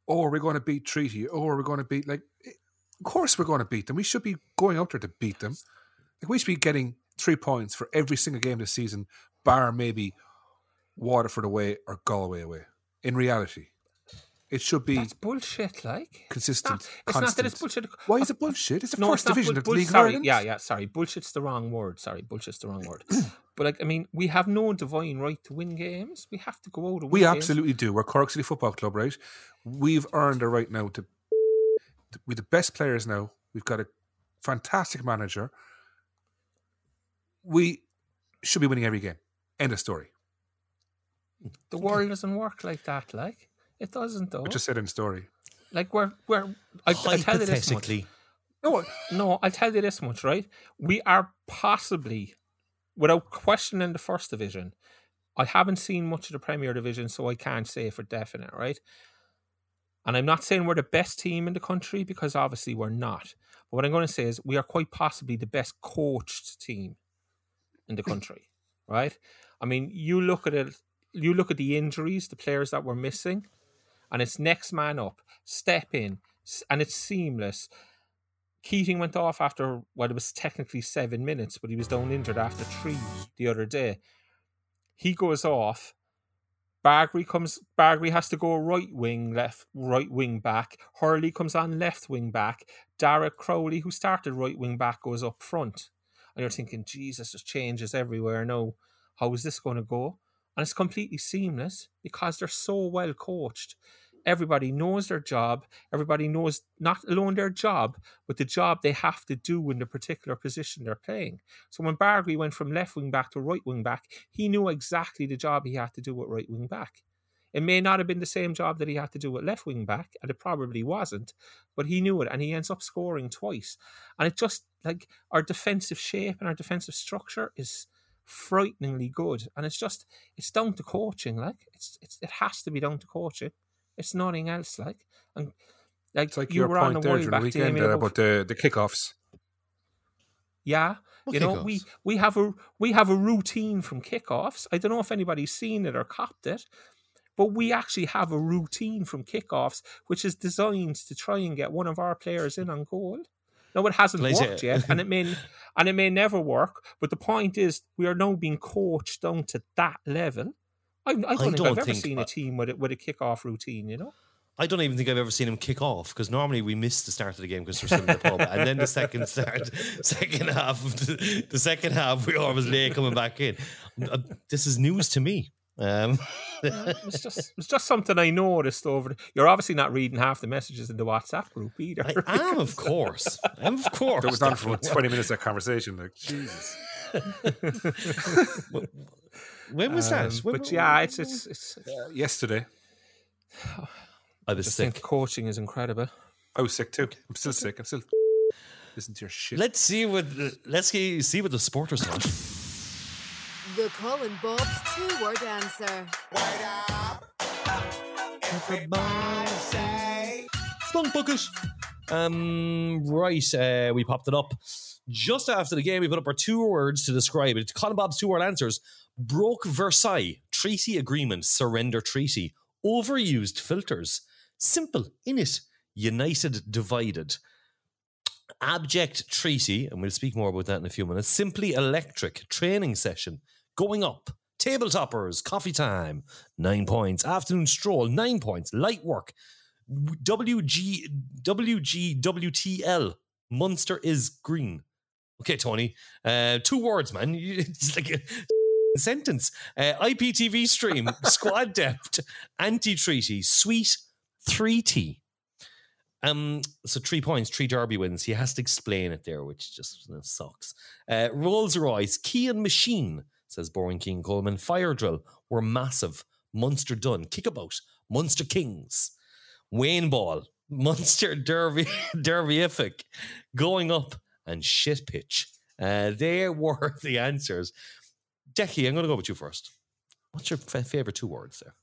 oh, are we going to beat Treaty? Oh, are we going to beat like? Eh, of course, we're going to beat them. We should be going out there to beat them. Like, we should be getting three points for every single game this season, bar maybe Waterford away or Galway away. In reality, it should be That's bullshit. Like consistent. It's not, it's not that it's bullshit. Why is uh, it bullshit? It's the No, first it's division bull- of bull- League sorry, Ireland. Yeah, yeah. Sorry, bullshit's the wrong word. Sorry, bullshit's the wrong word. But like, I mean, we have no divine right to win games. We have to go out and We win games. absolutely do. We're Cork City Football Club, right? We've earned a right now to. We're the best players now. We've got a fantastic manager. We should be winning every game. End of story. The world doesn't work like that. Like it doesn't though. I just said in story. like we're we're. I, I tell you this much. No, No, I'll tell you this much, right? We are possibly, without questioning the first division, I haven't seen much of the Premier Division, so I can't say for definite, right? And I'm not saying we're the best team in the country because obviously we're not. But what I'm going to say is we are quite possibly the best coached team in the country, right? I mean, you look at it, you look at the injuries, the players that were missing, and it's next man up, step in, and it's seamless. Keating went off after well, it was technically seven minutes, but he was down injured after three the other day. He goes off. Bargary comes. Bargary has to go right wing, left, right wing back. Hurley comes on left wing back. Darragh Crowley, who started right wing back, goes up front. And you're thinking, Jesus, there's changes everywhere now. How is this going to go? And it's completely seamless because they're so well coached. Everybody knows their job. Everybody knows not alone their job, but the job they have to do in the particular position they're playing. So when Bargary went from left wing back to right wing back, he knew exactly the job he had to do at right wing back. It may not have been the same job that he had to do at left wing back, and it probably wasn't, but he knew it, and he ends up scoring twice. And it just like our defensive shape and our defensive structure is frighteningly good, and it's just it's down to coaching. Like it's, it's it has to be down to coaching. It's nothing else. Like and like, it's like you your were on the a there while during the back, weekend Damien, there about about the, the kickoffs. yeah, What you know, we kickoffs? we have a we have a routine from kickoffs. I don't know if anybody's seen it or copped it, but we actually have a routine from kickoffs which is designed to try and get one of our players in on goal. No, it hasn't Can I say- worked yet, and it may and it may never work. But the point is, we are now being coached down to that level. I, I don't think don't I've ever think- seen a team with a, with a kickoff routine. You know, I don't even think I've ever seen him kick off because normally we miss the start of the game because we're still in the pub, and then the second start, second half, of the, the second half, we always late coming back in. Uh, This is news to me. Um, it's just it's just something I noticed over. The, you're obviously not reading half the messages in the WhatsApp group either. I am, of course. I am, of course. That was on for 20 minutes, that conversation. Like, Jesus. When was Um, that? When- but yeah, it's it's, it's Yesterday, I was just sick. think coaching is incredible. I was sick too. I'm still sick. I'm still listen to your shit. Let's see what let's see see what the supporters thought. The Colin Bob's two word answer. Spunk bucket. Um, right, uh, we popped it up just after the game. We put up our two words to describe it. Colin Bob's two word answers: broke Versailles treaty agreement, surrender treaty, overused filters, Simple, in it, united, divided. Abject treaty, and we'll speak more about that in a few minutes. Simply electric training session going up. Tabletoppers, coffee time, nine points. Afternoon stroll, nine points. Light work, WG, WGWTL, Munster is green. Okay, Tony, uh, two words, man. It's like a sentence. Uh, IPTV stream, squad depth, anti treaty, sweet 3T. Um, so three points, three Derby wins. He has to explain it there, which just sucks. Uh, Rolls Royce, Key and Machine, says Boring King Coleman. Fire drill were massive. Munster done. Kickabout, Munster Kings. Wayne Ball, Munster Derby, Derby-ific, going up, and shit pitch. Uh, they were the answers. Decky, I'm going to go with you first. What's your f- favorite two words there?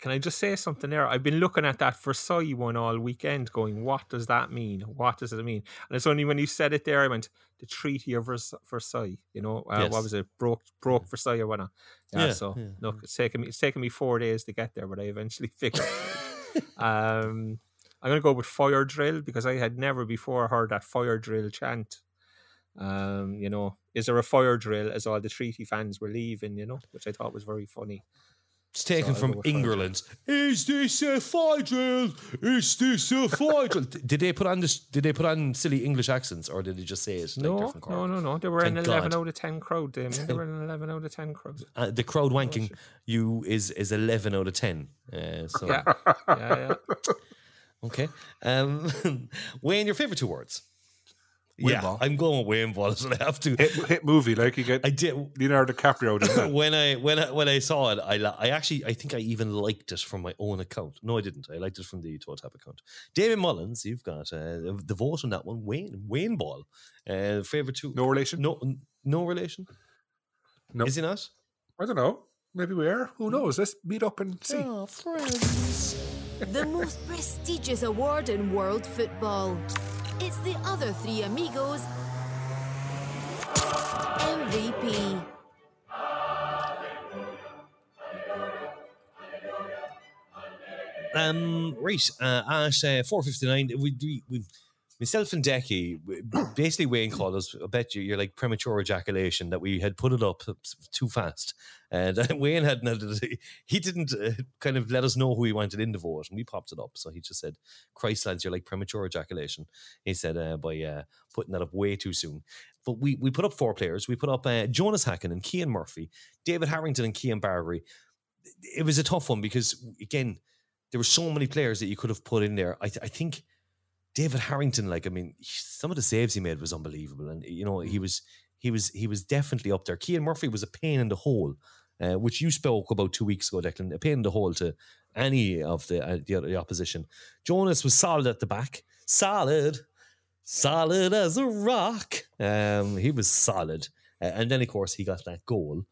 Can I just say something there? I've been looking at that Versailles one all weekend, going, "What does that mean? What does it mean?" And it's only when you said it there, I went, "The Treaty of Vers- Versailles." You know, uh, Yes. what was it? Broke, broke Versailles or whatnot. Yeah. Yeah, so yeah. look, it's taken me, it's taken me four days to get there, but I eventually figured. it out. um, I'm going to go with fire drill because I had never before heard that fire drill chant. Um, you know, is there a fire drill as all the treaty fans were leaving? You know, which I thought was very funny. It's taken I'll from go with fire drill. England. Is this a fire drill? Is this a fire drill? Did they put on this? Did they put on silly English accents, or did they just say it? Like No, different no, no, no. They were Thank an 11 God. out of 10 crowd, Damien. They were an 11 out of 10 crowd. Uh, the crowd wanking you is is eleven out of ten. Uh, so Yeah, yeah, yeah. okay. Um, Wayne, your favorite two words? Wayne yeah, ball. I'm going with Wayne ball. So I have to. Hit, hit movie like you get I did. Leonardo DiCaprio. Did that. when I when I when I saw it, I I actually I think I even liked it from my own account. No, I didn't. I liked it from the Toe Tap account. David Mullins, you've got uh, the vote on that one. Wayne Wayne Ball, uh, favorite two. No relation. no no relation. No. is he not? I don't know. Maybe we are. Who knows? Let's meet up and see. Oh, friends. The most prestigious award in world football. It's the other three amigos MVP. Um, right uh, at uh, four fifty nine, we, we, we myself and Decky, basically Wayne called us. I bet you you're like premature ejaculation that we had put it up too fast, and Wayne hadn't. He didn't uh, kind of let us know who he wanted in the vote, and we popped it up. So he just said, "Christ, lads, you're like premature ejaculation." He said uh, by uh, putting that up way too soon. But we we put up four players. We put up uh, Jonas Hakkinen and Cian Murphy, David Harrington and Cian Bargary. It was a tough one because again there were so many players that you could have put in there. I, th- I think David Harrington, like I mean, some of the saves he made was unbelievable, and you know he was he was he was definitely up there. Cian Murphy was a pain in the hole, uh, which you spoke about two weeks ago, Declan. A pain in the hole to any of the uh, the, the opposition. Jonas was solid at the back, solid, solid as a rock. Um, he was solid, uh, and then of course he got that goal.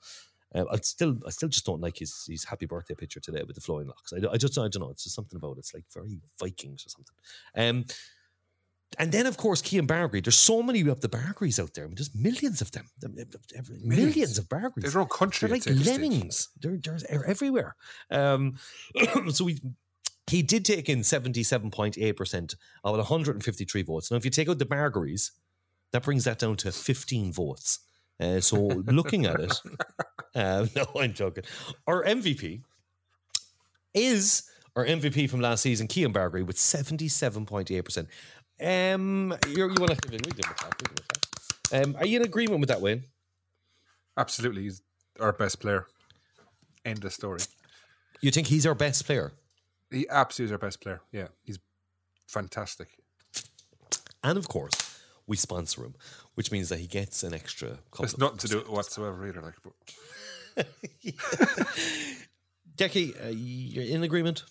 Uh, I still, I still just don't like his his happy birthday picture today with the flowing locks. I, I just, I don't know. It's just something about it. It's like very Vikings or something. Um, and then of course Cian Bargary. There's so many of the Bargarys out there. I mean, there's millions of them. Millions, Millions. of. There's their own country. They're like say, at this stage. lemmings. They're, they're, they're everywhere. Um, so we. He did take in 77.8% of 153 votes. Now, if you take out the Bargarys, that brings that down to 15 votes. Uh, so looking at it, uh, no, I'm joking. Our MVP is our MVP from last season, Cian Bargary, with 77.8%. Um, you're, you want to give it? We give it a tap, we give it a. Um, are you in agreement with that, Wayne? Absolutely, he's our best player. End of story. You think he's our best player? He absolutely is our best player. Yeah, he's fantastic. And of course, we sponsor him, which means that he gets an extra couple There's nothing to do with it whatsoever either. Like, but Decky, uh, you're in agreement?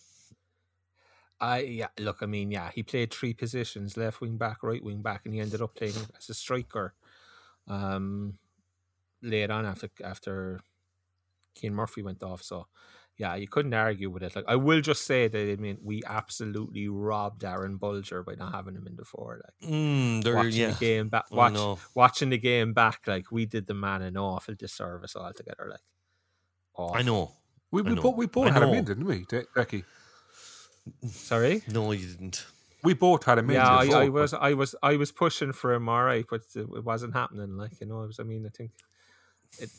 I yeah, look, I mean, yeah, he played three positions: left wing back, right wing back, and he ended up playing as a striker. Um, later on after after Cian Murphy went off, so yeah, you couldn't argue with it. Like I will just say that I mean we absolutely robbed Aaron Bolger by not having him in the four. Like Mm, there, watching yeah. the game back, I watch, know. watching the game back, like we did the man an awful disservice altogether. Like, I know. we, I we, know. both, we both I had him in, didn't we, De- Becky? Sorry. No, you didn't. We both had a in. Yeah, I, before, I but- was, I was, I was pushing for him, all right, but it it wasn't happening. Like you know, it was, I mean, I think, it,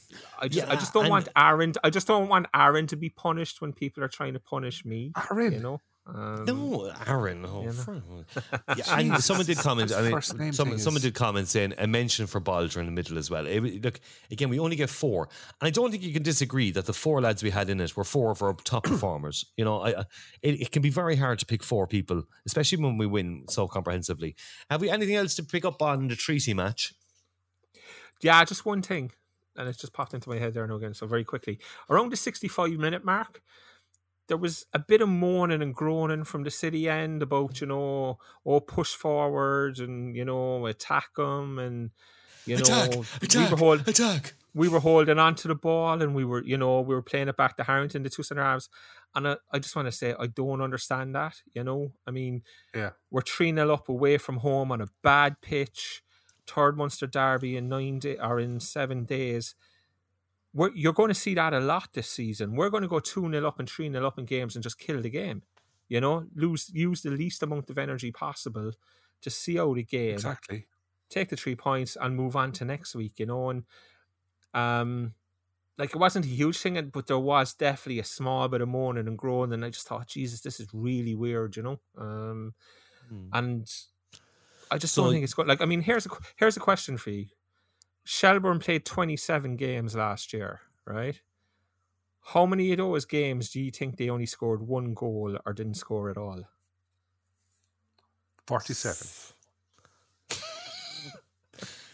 I just, I just don't and- want Aaron. I just don't want Aaron to be punished when people are trying to punish me. Aaron. you know. Um, No, Aaron. Oh, you know. fr- yeah, and someone did comment. I mean, someone, someone is- did comment saying a mention for Bolger in the middle as well. It- look, again, we only get four, and I don't think you can disagree that the four lads we had in it were four of our top performers. You know, I, I- it, it can be very hard to pick four people, especially when we win so comprehensively. Have we anything else to pick up on the Treaty match? Yeah, just one thing, and it's just popped into my head there now again. So very quickly, around the sixty-five minute mark, there was a bit of moaning and groaning from the city end about you know, oh push forward and you know attack them and you know we were hold, attack. we were holding on to the ball and we were you know we were playing it back to Harrington, the two centre halves, and I, I just want to say I don't understand that. You know, I mean, Yeah. we're three 0 up away from home on a bad pitch, third Munster derby in nine day or in seven days. We're, you're going to see that a lot this season. We're going to go two 0 up and three 0 up in games and just kill the game. You know, lose use the least amount of energy possible to see out the game Exactly. take the three points and move on to next week, you know. And um, like it wasn't a huge thing, but there was definitely a small bit of moaning and groaning. And I just thought, Jesus, this is really weird, you know. Um, and I just So- don't think it's good. Like, I mean, here's a here's a question for you. Shelbourne played 27 games last year, right? How many of those games do you think they only scored one goal or didn't score at all? 47.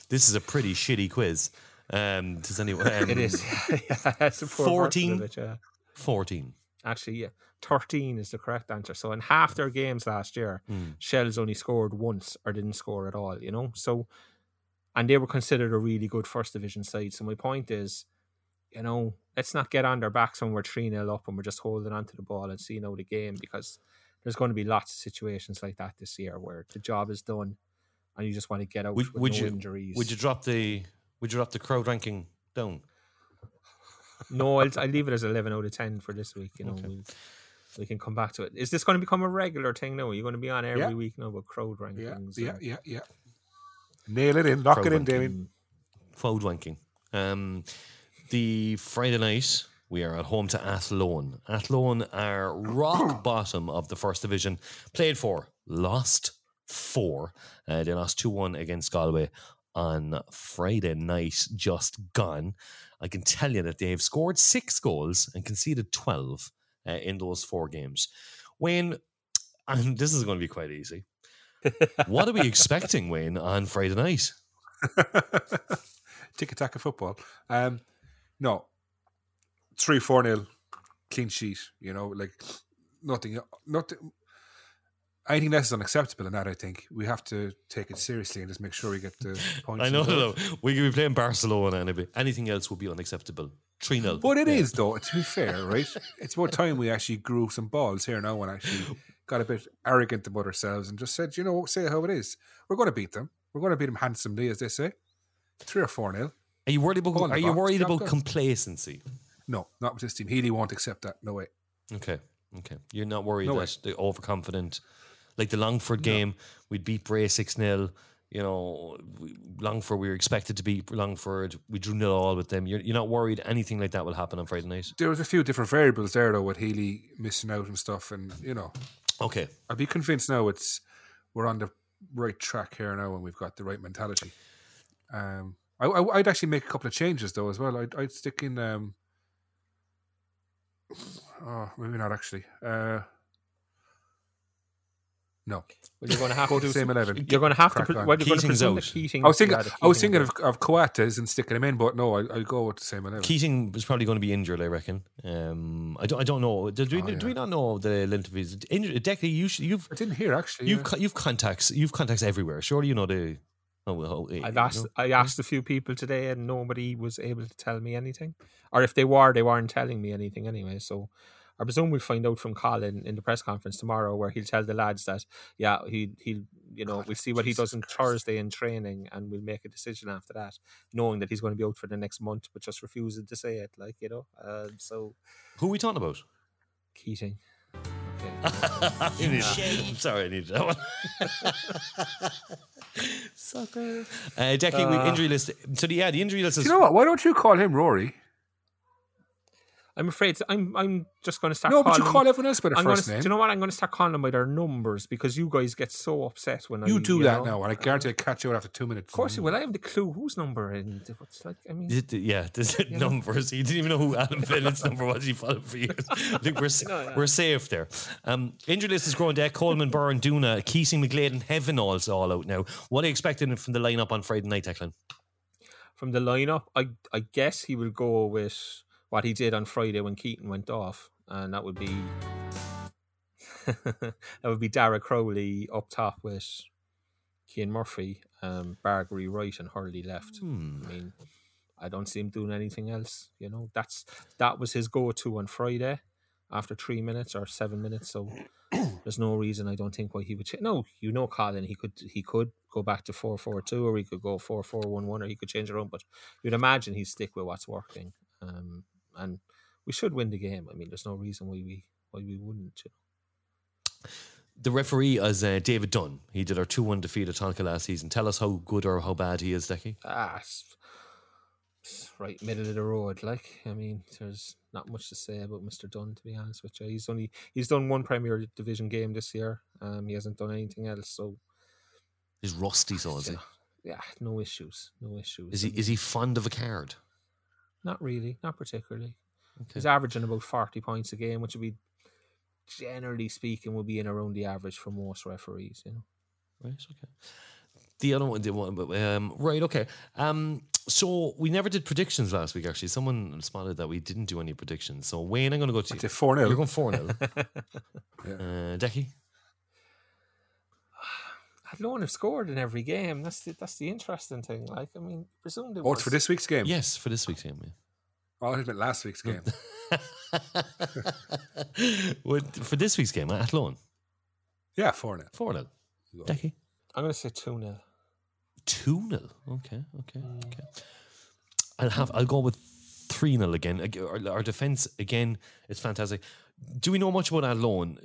This is a pretty shitty quiz. Um, does anyone? Um, It is. yeah, that's a poor version 14? it, yeah. Fourteen. Actually, yeah, thirteen is the correct answer. So in half their games last year, Hmm. Shells only scored once or didn't score at all. You know, so and they were considered a really good first division side. So my point is, you know, let's not get on their backs when we're three 0 up and we're just holding onto the ball and seeing out the game because there's going to be lots of situations like that this year where the job is done and you just want to get out Would, with would no you? injuries. Would you drop the? Would you drop the crowd ranking down? No, I'll, I'll leave it as 11 out of 10 for this week. You know, Okay. we'll, we can come back to it. Is this going to become a regular thing now? Are you going to be on every Yeah. week now with crowd Yeah, rankings? yeah, and- yeah, yeah. Nail it in. knock Crowd it in. Damien. Crowd ranking. Um, the Friday night we are at home to Athlone. Athlone are rock bottom of the first division. Played for, lost four. Uh, they lost two one against Galway on Friday night, just gone. I can tell you that they have scored six goals and conceded twelve uh, in those four games. Wayne, and this is going to be quite easy. What are we expecting, Wayne, on Friday night? Tick attack of football. Um, no, three four nil, clean sheet. You know, like nothing, nothing. Anything less is unacceptable in that. I think we have to take it seriously and just make sure we get the points. I know, no. We could be playing Barcelona and anything else would be unacceptable. 3 0. But it is though. To be fair, right? It's about time we actually grew some balls here now and actually got a bit arrogant about ourselves and just said, you know, say how it is. We're going to beat them. We're going to beat them handsomely, as they say. Three or four nil. Are you worried about, Go are you box, worried about complacency? No, not with this team. Healy won't accept that. No way. Okay. Okay. You're not worried No that they're overconfident. Like the Longford game, we'd beat Bray 6 0. You know, we, Longford, we were expected to beat Longford. We drew nil all with them. You're, you're not worried anything like that will happen on Friday night? There was a few different variables there though, with Healy missing out and stuff, and you know, Okay. I'd be convinced now it's we're on the right track here now, and we've got the right mentality. Um, I, I, I'd actually make a couple of changes though as well. I'd, I'd stick in. Um, oh, maybe not actually. Uh, no, Well, you're going to have Go to to do same some- 11. You're going to have Crack to. Pre- on. well, you're going to Keating's presume out. Keating. I was thinking. yeah, I was thinking of, of Coates and sticking him in, but no, I, I'll go with the same eleven. Keating was probably going to be injured, I reckon. Um, I don't. I don't know. Do, do, Oh, we, yeah. do we not know the length of his injury? Decky, you, should- you've I didn't hear actually. you've yeah. you've contacts. You've contacts everywhere. Surely you know the. Oh, well, eh, I've you asked. know? I asked a few people today, and nobody was able to tell me anything. Or if they were, they weren't telling me anything anyway. So I presume we'll find out from Colin in the press conference tomorrow, where he'll tell the lads that yeah, he he'll you know we'll see what he does on Thursday in training, and we'll make a decision after that, knowing that he's going to be out for the next month, but just refusing to say it, like you know. Uh, so Who are we talking about? Keating. okay. I need- I'm sorry, I need that one. Sucker. Uh, Decky, we Uh, injury list. So the, yeah, the injury list Do is. you know what? Why don't you call him Rory? I'm afraid I'm I'm just going to start. No, but you call everyone else by their I'm gonna, first Do you know what? I'm going to start calling them by their numbers because you guys get so upset when I You do that know. now, and I guarantee I catch you out after two minutes. Of course you will. I have the clue whose number and what's like. I mean, Th- th- Yeah, there's You know? numbers. You didn't even know who Adam Bennett's number was. He followed for years. I think we're s- No, yeah. we're safe there. Um, injury list is growing. Deck Coleman, Byrne, Duna, Keating, McGlade, and Heaven also all out now. What are you expecting from the lineup on Friday night, Declan? from the lineup, I I guess he will go with what he did on Friday when Keating went off, and that would be that would be Darragh Crowley up top with Cian Murphy, um, Bargary right, and Hurley left. Hmm. I mean, I don't see him doing anything else. You know, that's that was his go-to on Friday after three minutes or seven minutes. So there's no reason I don't think why he would. Ch- no, you know, Colin, he could he could go back to four four two, or he could go four four one one, or he could change around. But you'd imagine he'd stick with what's working, um, and we should win the game. I mean, there's no reason why we why we wouldn't. You know. The referee is uh, David Dunn. He did our 2 1 defeat at Tolka last season. Tell us how good or how bad he is, Decky. Ah, it's, it's right middle of the road. Like, I mean, there's not much to say about Mister Dunn. To be honest with you, he's only he's done one Premier Division game this year. Um, he hasn't done anything else. So He's rusty, so is he? yeah, no issues, no issues. Is he, is he fond of a card? Not really, not particularly. Okay. He's averaging about forty points a game, which would be generally speaking would be in around the average for most referees. You know. Right, okay. The other one, the one, but, um, right, okay. Um, so we never did predictions last week. Actually, someone spotted that we didn't do any predictions. So Wayne, I'm going to go to It's you. a 4 0. You're going four 0 Yeah. uh, Decky. Athlone have scored in every game. That's the, that's the interesting thing. Like, I mean, presumed it Oh, it's for this week's game? Yes, for this week's game. Oh, I meant last week's game. Yeah. What- for this week's game, at Athlone, yeah, 4 0. four 0 Decky. I'm going to say two 0 Two 0 Okay, okay, Mm. okay. I'll have. I'll go with three 0 again. Our, our defense again is fantastic. Do we know much about Athlone?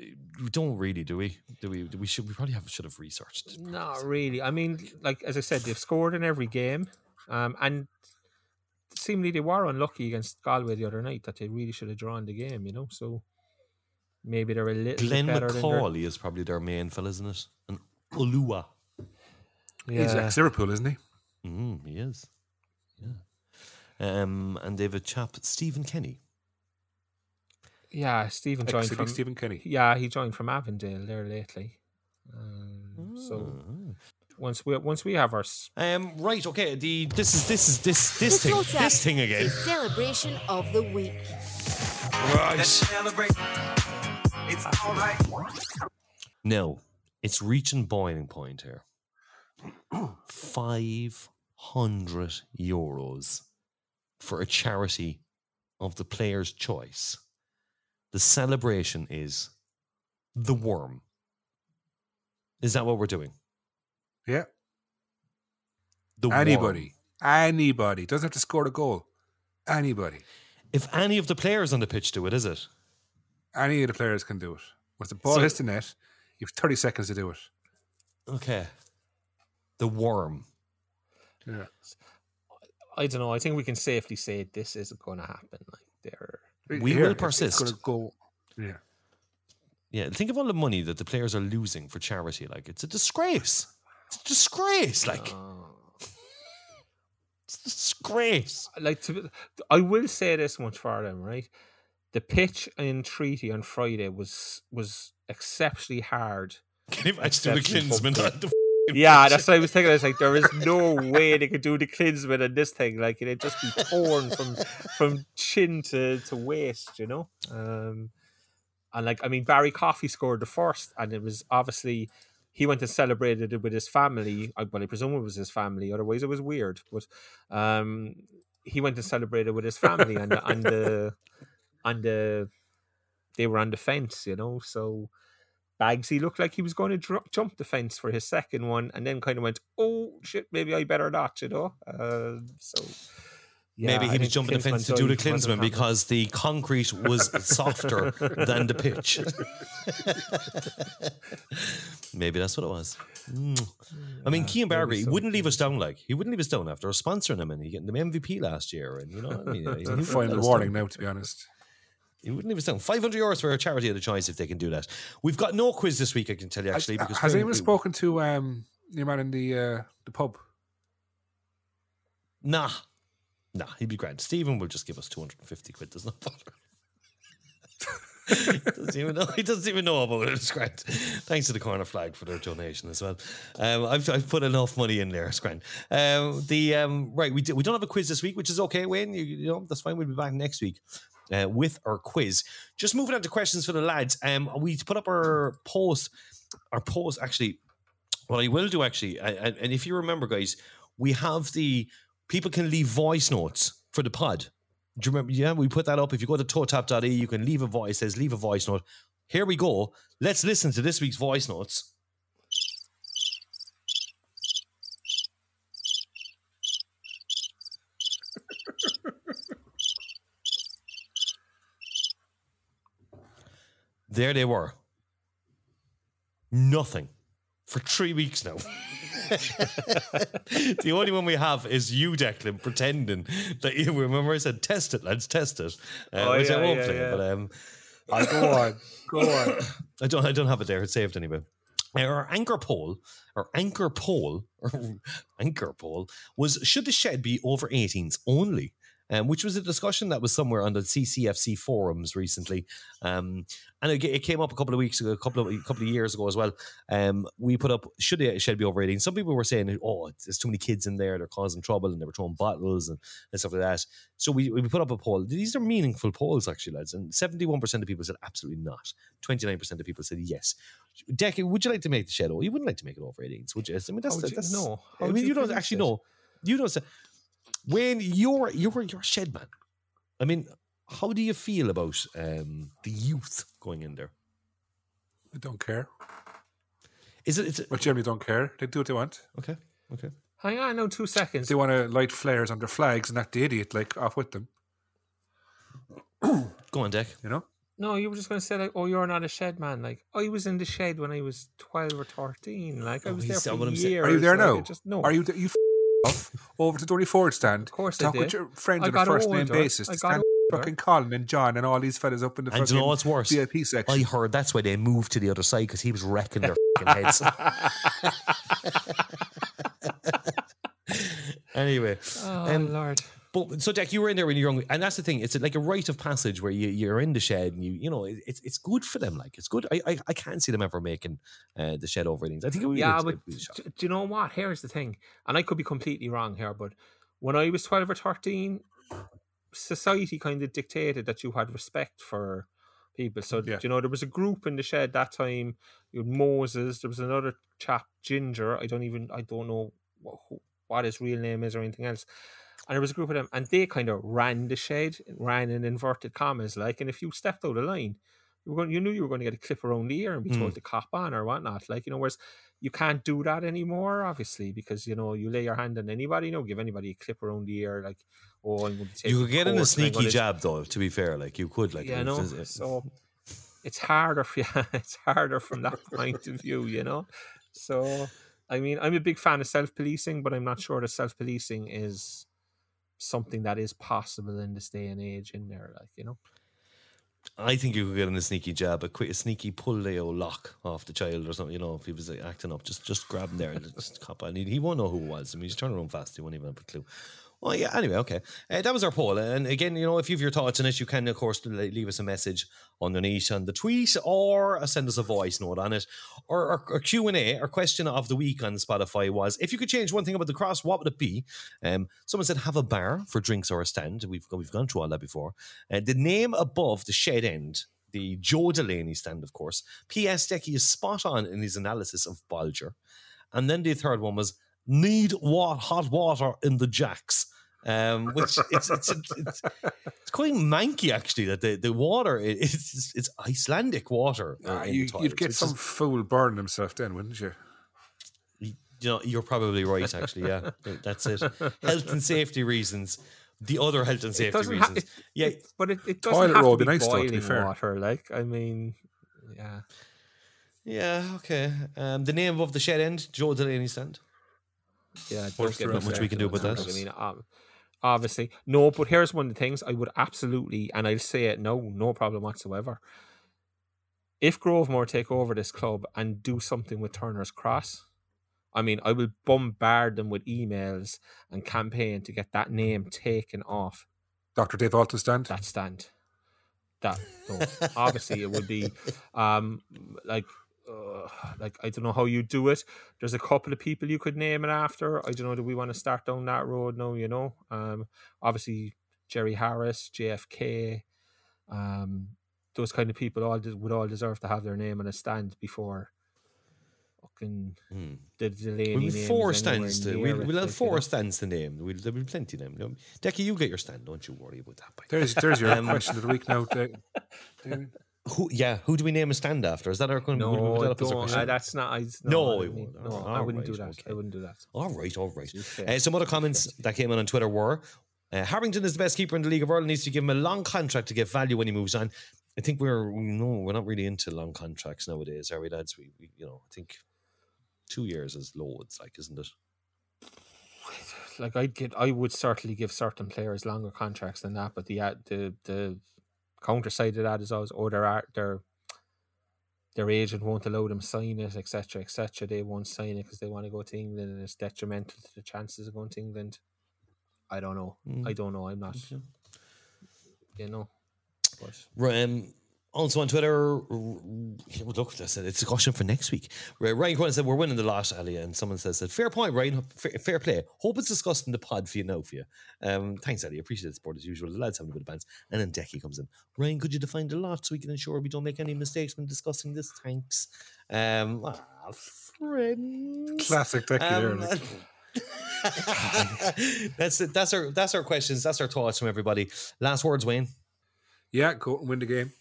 We don't really, do we? Do we? Do we should. We probably have should have researched. Not really. I mean, like as I said, they've scored in every game, um, and seemingly they were unlucky against Galway the other night that they really should have drawn the game. You know, so maybe they're a little Glenn bit better than their- McCauley is probably their main fella, isn't it? And Ulua. He's Yeah. ex Liverpool, isn't he? Mm, he is. Yeah. Um, and they've a chap, Stephen Kenny. Yeah, Stephen joined Ex from Stephen Kenny. Yeah, he joined from Avondale there lately. Um, So Mm. once we once we have our Um, right, okay. The this is this is this this The thing this thing again. is celebration of the week. Right. No, it's reaching boiling point here. Five hundred euros for a charity of the player's choice. The celebration is the worm. Is that what we're doing? Yeah. The worm. Anybody. Anybody. Doesn't have to score a goal. Anybody. If any of the players on the pitch do it, is it? Any of the players can do it. Once the ball So- hits the net, you have 30 seconds to do it. Okay. The worm. Yeah. I don't know. I think we can safely say this isn't going to happen. Like they're We will persist. It's going to go. Yeah. Yeah, think of all the money that the players are losing for charity. Like, it's a disgrace. It's a disgrace. Like, uh, it's a disgrace. like to. I will say this much for them, right? The pitch in Treaty on Friday was was exceptionally hard. Can you imagine the Exceptionally Klinsmann bumpy. the f***ing Yeah, that's what I was thinking. I was like, there is no way they could do the Klinsmann in this thing. Like it'd just be torn from from chin to, to waist, you know. Um, and like, I mean, Barry Coffey scored the first, and it was obviously he went and celebrated it with his family. Well, I presume it was his family. Otherwise, it was weird. But um, he went and celebrated with his family, and and the and the they were on the fence, you know. So Bagsy looked like he was going to dr- jump the fence for his second one, and then kind of went, "Oh shit, maybe I better not," you know. Uh, so Yeah, Maybe I he was think jumping the fence to do the died Klinsmann because the concrete was softer than the pitch. Maybe that's what it was. Mm. I mean, Cian Bargary, he so. wouldn't leave us down. Like he wouldn't leave us down after sponsoring him and he getting the MVP last year, and you know, what I mean, he wouldn't Final warning down. now, to be honest. He wouldn't even. Five hundred euros for a charity of the choice if they can do that. We've got no quiz this week. I can tell you actually. Because Has anyone spoken to um, your man in the uh, the pub? Nah, nah, he'd be grand. Stephen will just give us two hundred and fifty quid. There's no bother. he doesn't even know. He doesn't even know about it. It's grand. Thanks to the corner flag for their donation as well. Um, I've, I've put enough money in there. It's grand. Um, the um, right, we d- we don't have a quiz this week, which is okay. Wayne, you, you know that's fine. We'll be back next week. Uh, with our quiz, just moving on to questions for the lads. Um, we put up our post, our post actually. What I will do actually, and, and- if you remember, guys, we have the people can leave voice notes for the pod. Do you remember? Yeah, we put that up. If you go to totap.e, you can leave a voice. Says leave a voice note. Here we go. Let's listen to this week's voice notes. There they were. Nothing for three weeks now. the only one we have is you, Declan, pretending that you remember I said test it, lads, test it. Uh, Oh, which I yeah, won't yeah, play, yeah. but um, go on. Go on. I don't I don't have it there. It's saved anyway. Uh, Our anchor poll, our anchor poll, or anchor poll was should the shed be over 18s only? Um, which was a discussion that was somewhere on the CCFC forums recently, um, and it, it came up a couple of weeks ago, a couple of a couple of years ago as well. Um, we put up should the shed be over 18? Some people were saying, "Oh, there's too many kids in there; they're causing trouble," and they were throwing bottles and, and stuff like that. So we, we put up a poll. These are meaningful polls, actually, lads. And 71% of people said absolutely not. 29% of people said yes. Deck, would you like to make the shed over? You wouldn't like to make it over 18s, would you? I mean, that's, How would you that's know? I mean, you you don't actually know. You don't say. When you're you're you're a shed man. I mean, how do you feel about um, the youth going in there? I don't care. Is it? Is it But generally don't care. They do what they want. okay? Okay. Hang on, no, two seconds. they want to light flares on their flags and act the idiot, like off with them, Go on, Deck. you know? No, you were just going to say like, "Oh, you're not a shed man." Like, I was in the shed when I was twelve or thirteen. Like, I Oh, was there for what I'm years. saying. Are you there like, now? Just no. Are you you f- off over to the Donie Forde stand? Of course I Talk with did. your friends I on a first name basis. I to got stand fucking Colin and John and all these fellas up in the And do fucking you know what's worse? VIP section. I heard that's why they moved to the other side because he was wrecking their fucking heads. anyway, Oh um, Lord. But so Jack, you were in there when you were young, and that's the thing. It's like a rite of passage where you you're in the shed, and you you know it- it's it's good for them. Like it's good. I I, I can't see them ever making uh, the shed over innings. I think it would Yeah, be, but be do, do you know what? Here's the thing, and I could be completely wrong here, but when I was twelve or thirteen, society kind of dictated that you had respect for people. So Yeah. you know there was a group in the shed that time. You had Moses. There was another chap, Ginger. I don't even I don't know what, what his real name is or anything else. And there was a group of them, and they kind of ran the shed, ran in inverted commas, like. And if you stepped out of line, you were going, you knew you were going to get a clip around the ear and be Mm. told to cop on or whatnot, like you know. Whereas you can't do that anymore, obviously, because you know you lay your hand on anybody, you know, give anybody a clip around the ear, like, oh, I'm going to take You you could get in a court and I'm sneaky jab though. To be fair, like you could, like yeah, no. there's- So it's harder for you. It's harder from that point of view, you know. So I mean, I'm a big fan of self policing, but I'm not sure that self policing is something that is possible in this day and age. In there, like you know. I think you could get in a sneaky jab, a quick, a sneaky pull old lock off the child or something. You know, if he was like, acting up, just just grab him there and just cop on. He, he won't know who it was. I mean, he's turning around fast. He won't even have a clue. Yeah. Anyway, okay. Uh, that was our poll, and again, you know, if you have your thoughts on it, you can, of course, leave us a message underneath on the tweet, or uh, send us a voice note on it, or our, Q and A. Our question of the week on Spotify was: If you could change one thing about the cross, what would it be? Um, someone said have a bar for drinks or a stand. We've we've gone through all that before. Uh, the name above the shed end the Joe Delaney stand, of course. P.S. Decky is spot on in his analysis of Bolger. And then the third one was need what hot water in the jacks. Um, which it's it's, it's it's it's quite manky actually that the, the water i- it's it's Icelandic water. uh, Ah, you, the toilets. you'd get some just- fool burning himself then, wouldn't you? you know, you're probably right, actually. Yeah, that's it. Health and safety reasons. the other health and safety doesn't ha- reasons. it- yeah, but it, it Toilet doesn't have roll to be be nice, though, to boiling be water. Like, I mean, yeah. yeah, okay. Um, the name of the shed end, Joe Delaney stand. Yeah, What's don't the get rest me of much we can do about on that? I mean, um, obviously, no. But here's one of the things I would absolutely, and I'll say it, no, no problem whatsoever. If Grovemore take over this club and do something with Turner's Cross, I mean, I will bombard them with emails and campaign to get that name taken off Dr. Dave Alton stand. that stand. That no, obviously it would be um like uh, like I don't know how you do it. There's a couple of people you could name it after. I don't know. Do we want to start down that road? No, you know. Um, obviously Jerry Harris, JFK, um, those kind of people all des- would all deserve to have their name on a stand before fucking Hmm. the Delaney We'll name have four stands. To, we'll, we'll like, have you four know. stands to name. We'll, there'll be plenty of them. No, Decky, you get your stand. Don't you worry about that. There's, there's your Um, question of the week now, Da- Damien. Who, yeah, who do we name a stand after? Is that our kind No, of that up as our don't, uh, that's not. I, No, no, I won't. no, I wouldn't do that. okay. I wouldn't do that. All right, all right. To. Uh, some other comments that came in on Twitter were uh, Harrington is the best keeper in the League of Ireland. Needs to give him a long contract to get value when he moves on. I think we're we no, we're not really into long contracts nowadays, are we, lads? We, we you know, I think two years is loads, like, isn't it? like I'd get, I would certainly give certain players longer contracts than that. But the uh, the the counter side of that is always, oh, their art, their their agent won't allow them sign it, etc., etc. They won't sign it because they want to go to England, and it's detrimental to the chances of going to England. I don't know. Mm. I don't know. I'm not. You know, but Right, Um, also on Twitter, look, that's it. It's a question for next week. Ryan Cronin said we're winning the lot, Ali, and someone says that fair point, Ryan. Fair, fair play. Hope it's discussed in the pod for you now for you. Um, thanks, Ali. Appreciate the support as usual. The lads having a bit of bands, and then Decky comes in. Ryan, could you define the lot so we can ensure we don't make any mistakes when discussing this? Thanks. Um, ah, friends. Classic Decky there. Um, that's it. That's our that's our questions. That's our thoughts from everybody. Last words, Wayne. Yeah, go and win the game.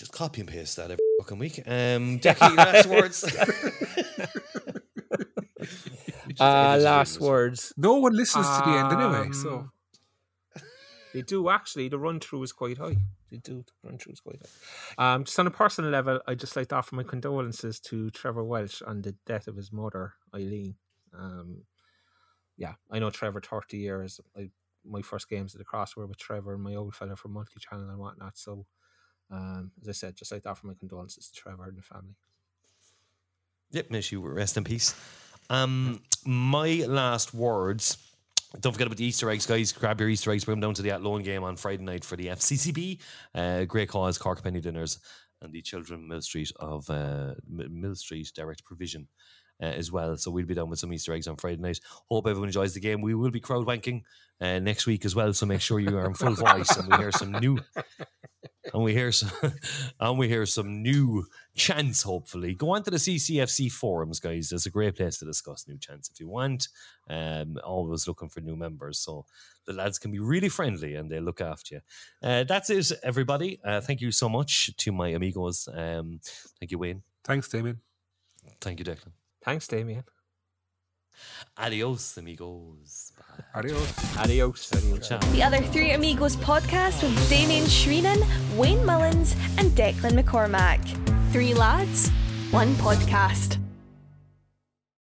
Just copy and paste that every fucking week. Um, Decky, last words. uh, last words. No one listens to the end anyway, so Um, They do actually. The run through is quite high. They do. The run through is quite high. Um, just on a personal level, I'd just like to offer my condolences to Trevor Welsh on the death of his mother, Eileen. Um, yeah, I know Trevor 30 years. I, my first games at the cross were with Trevor and my old fella from Multi Channel and whatnot. So, um, as I said, just like that, for my condolences to Trevor and the family. Yep, may she rest in peace. Um, my last words. Don't forget about the Easter eggs, guys. Grab your Easter eggs. Bring them down to the Athlone game on Friday night for the FCCB. Uh, great cause, Cork Penny Dinners, and the Children Mill Street of uh, Mill Street Direct Provision uh, as well. So we'll be down with some Easter eggs on Friday night. Hope everyone enjoys the game. We will be crowd wanking uh, next week as well. So make sure you are in full voice and we hear some new and we hear some and we hear some new chants hopefully go on to the ccfc forums guys there's a great place to discuss new chants if you want um always looking for new members so the lads can be really friendly and they look after you uh, that's it everybody uh, thank you so much to my amigos um thank you wayne thanks, Damien. thank you declan Thanks, Damien. adios amigos Bye. Adios. Adios. Adios. Ciao. The Other Three Amigos podcast with Damien Shreenan, Wayne Mullins, and Declan McCormack. Three lads, one podcast.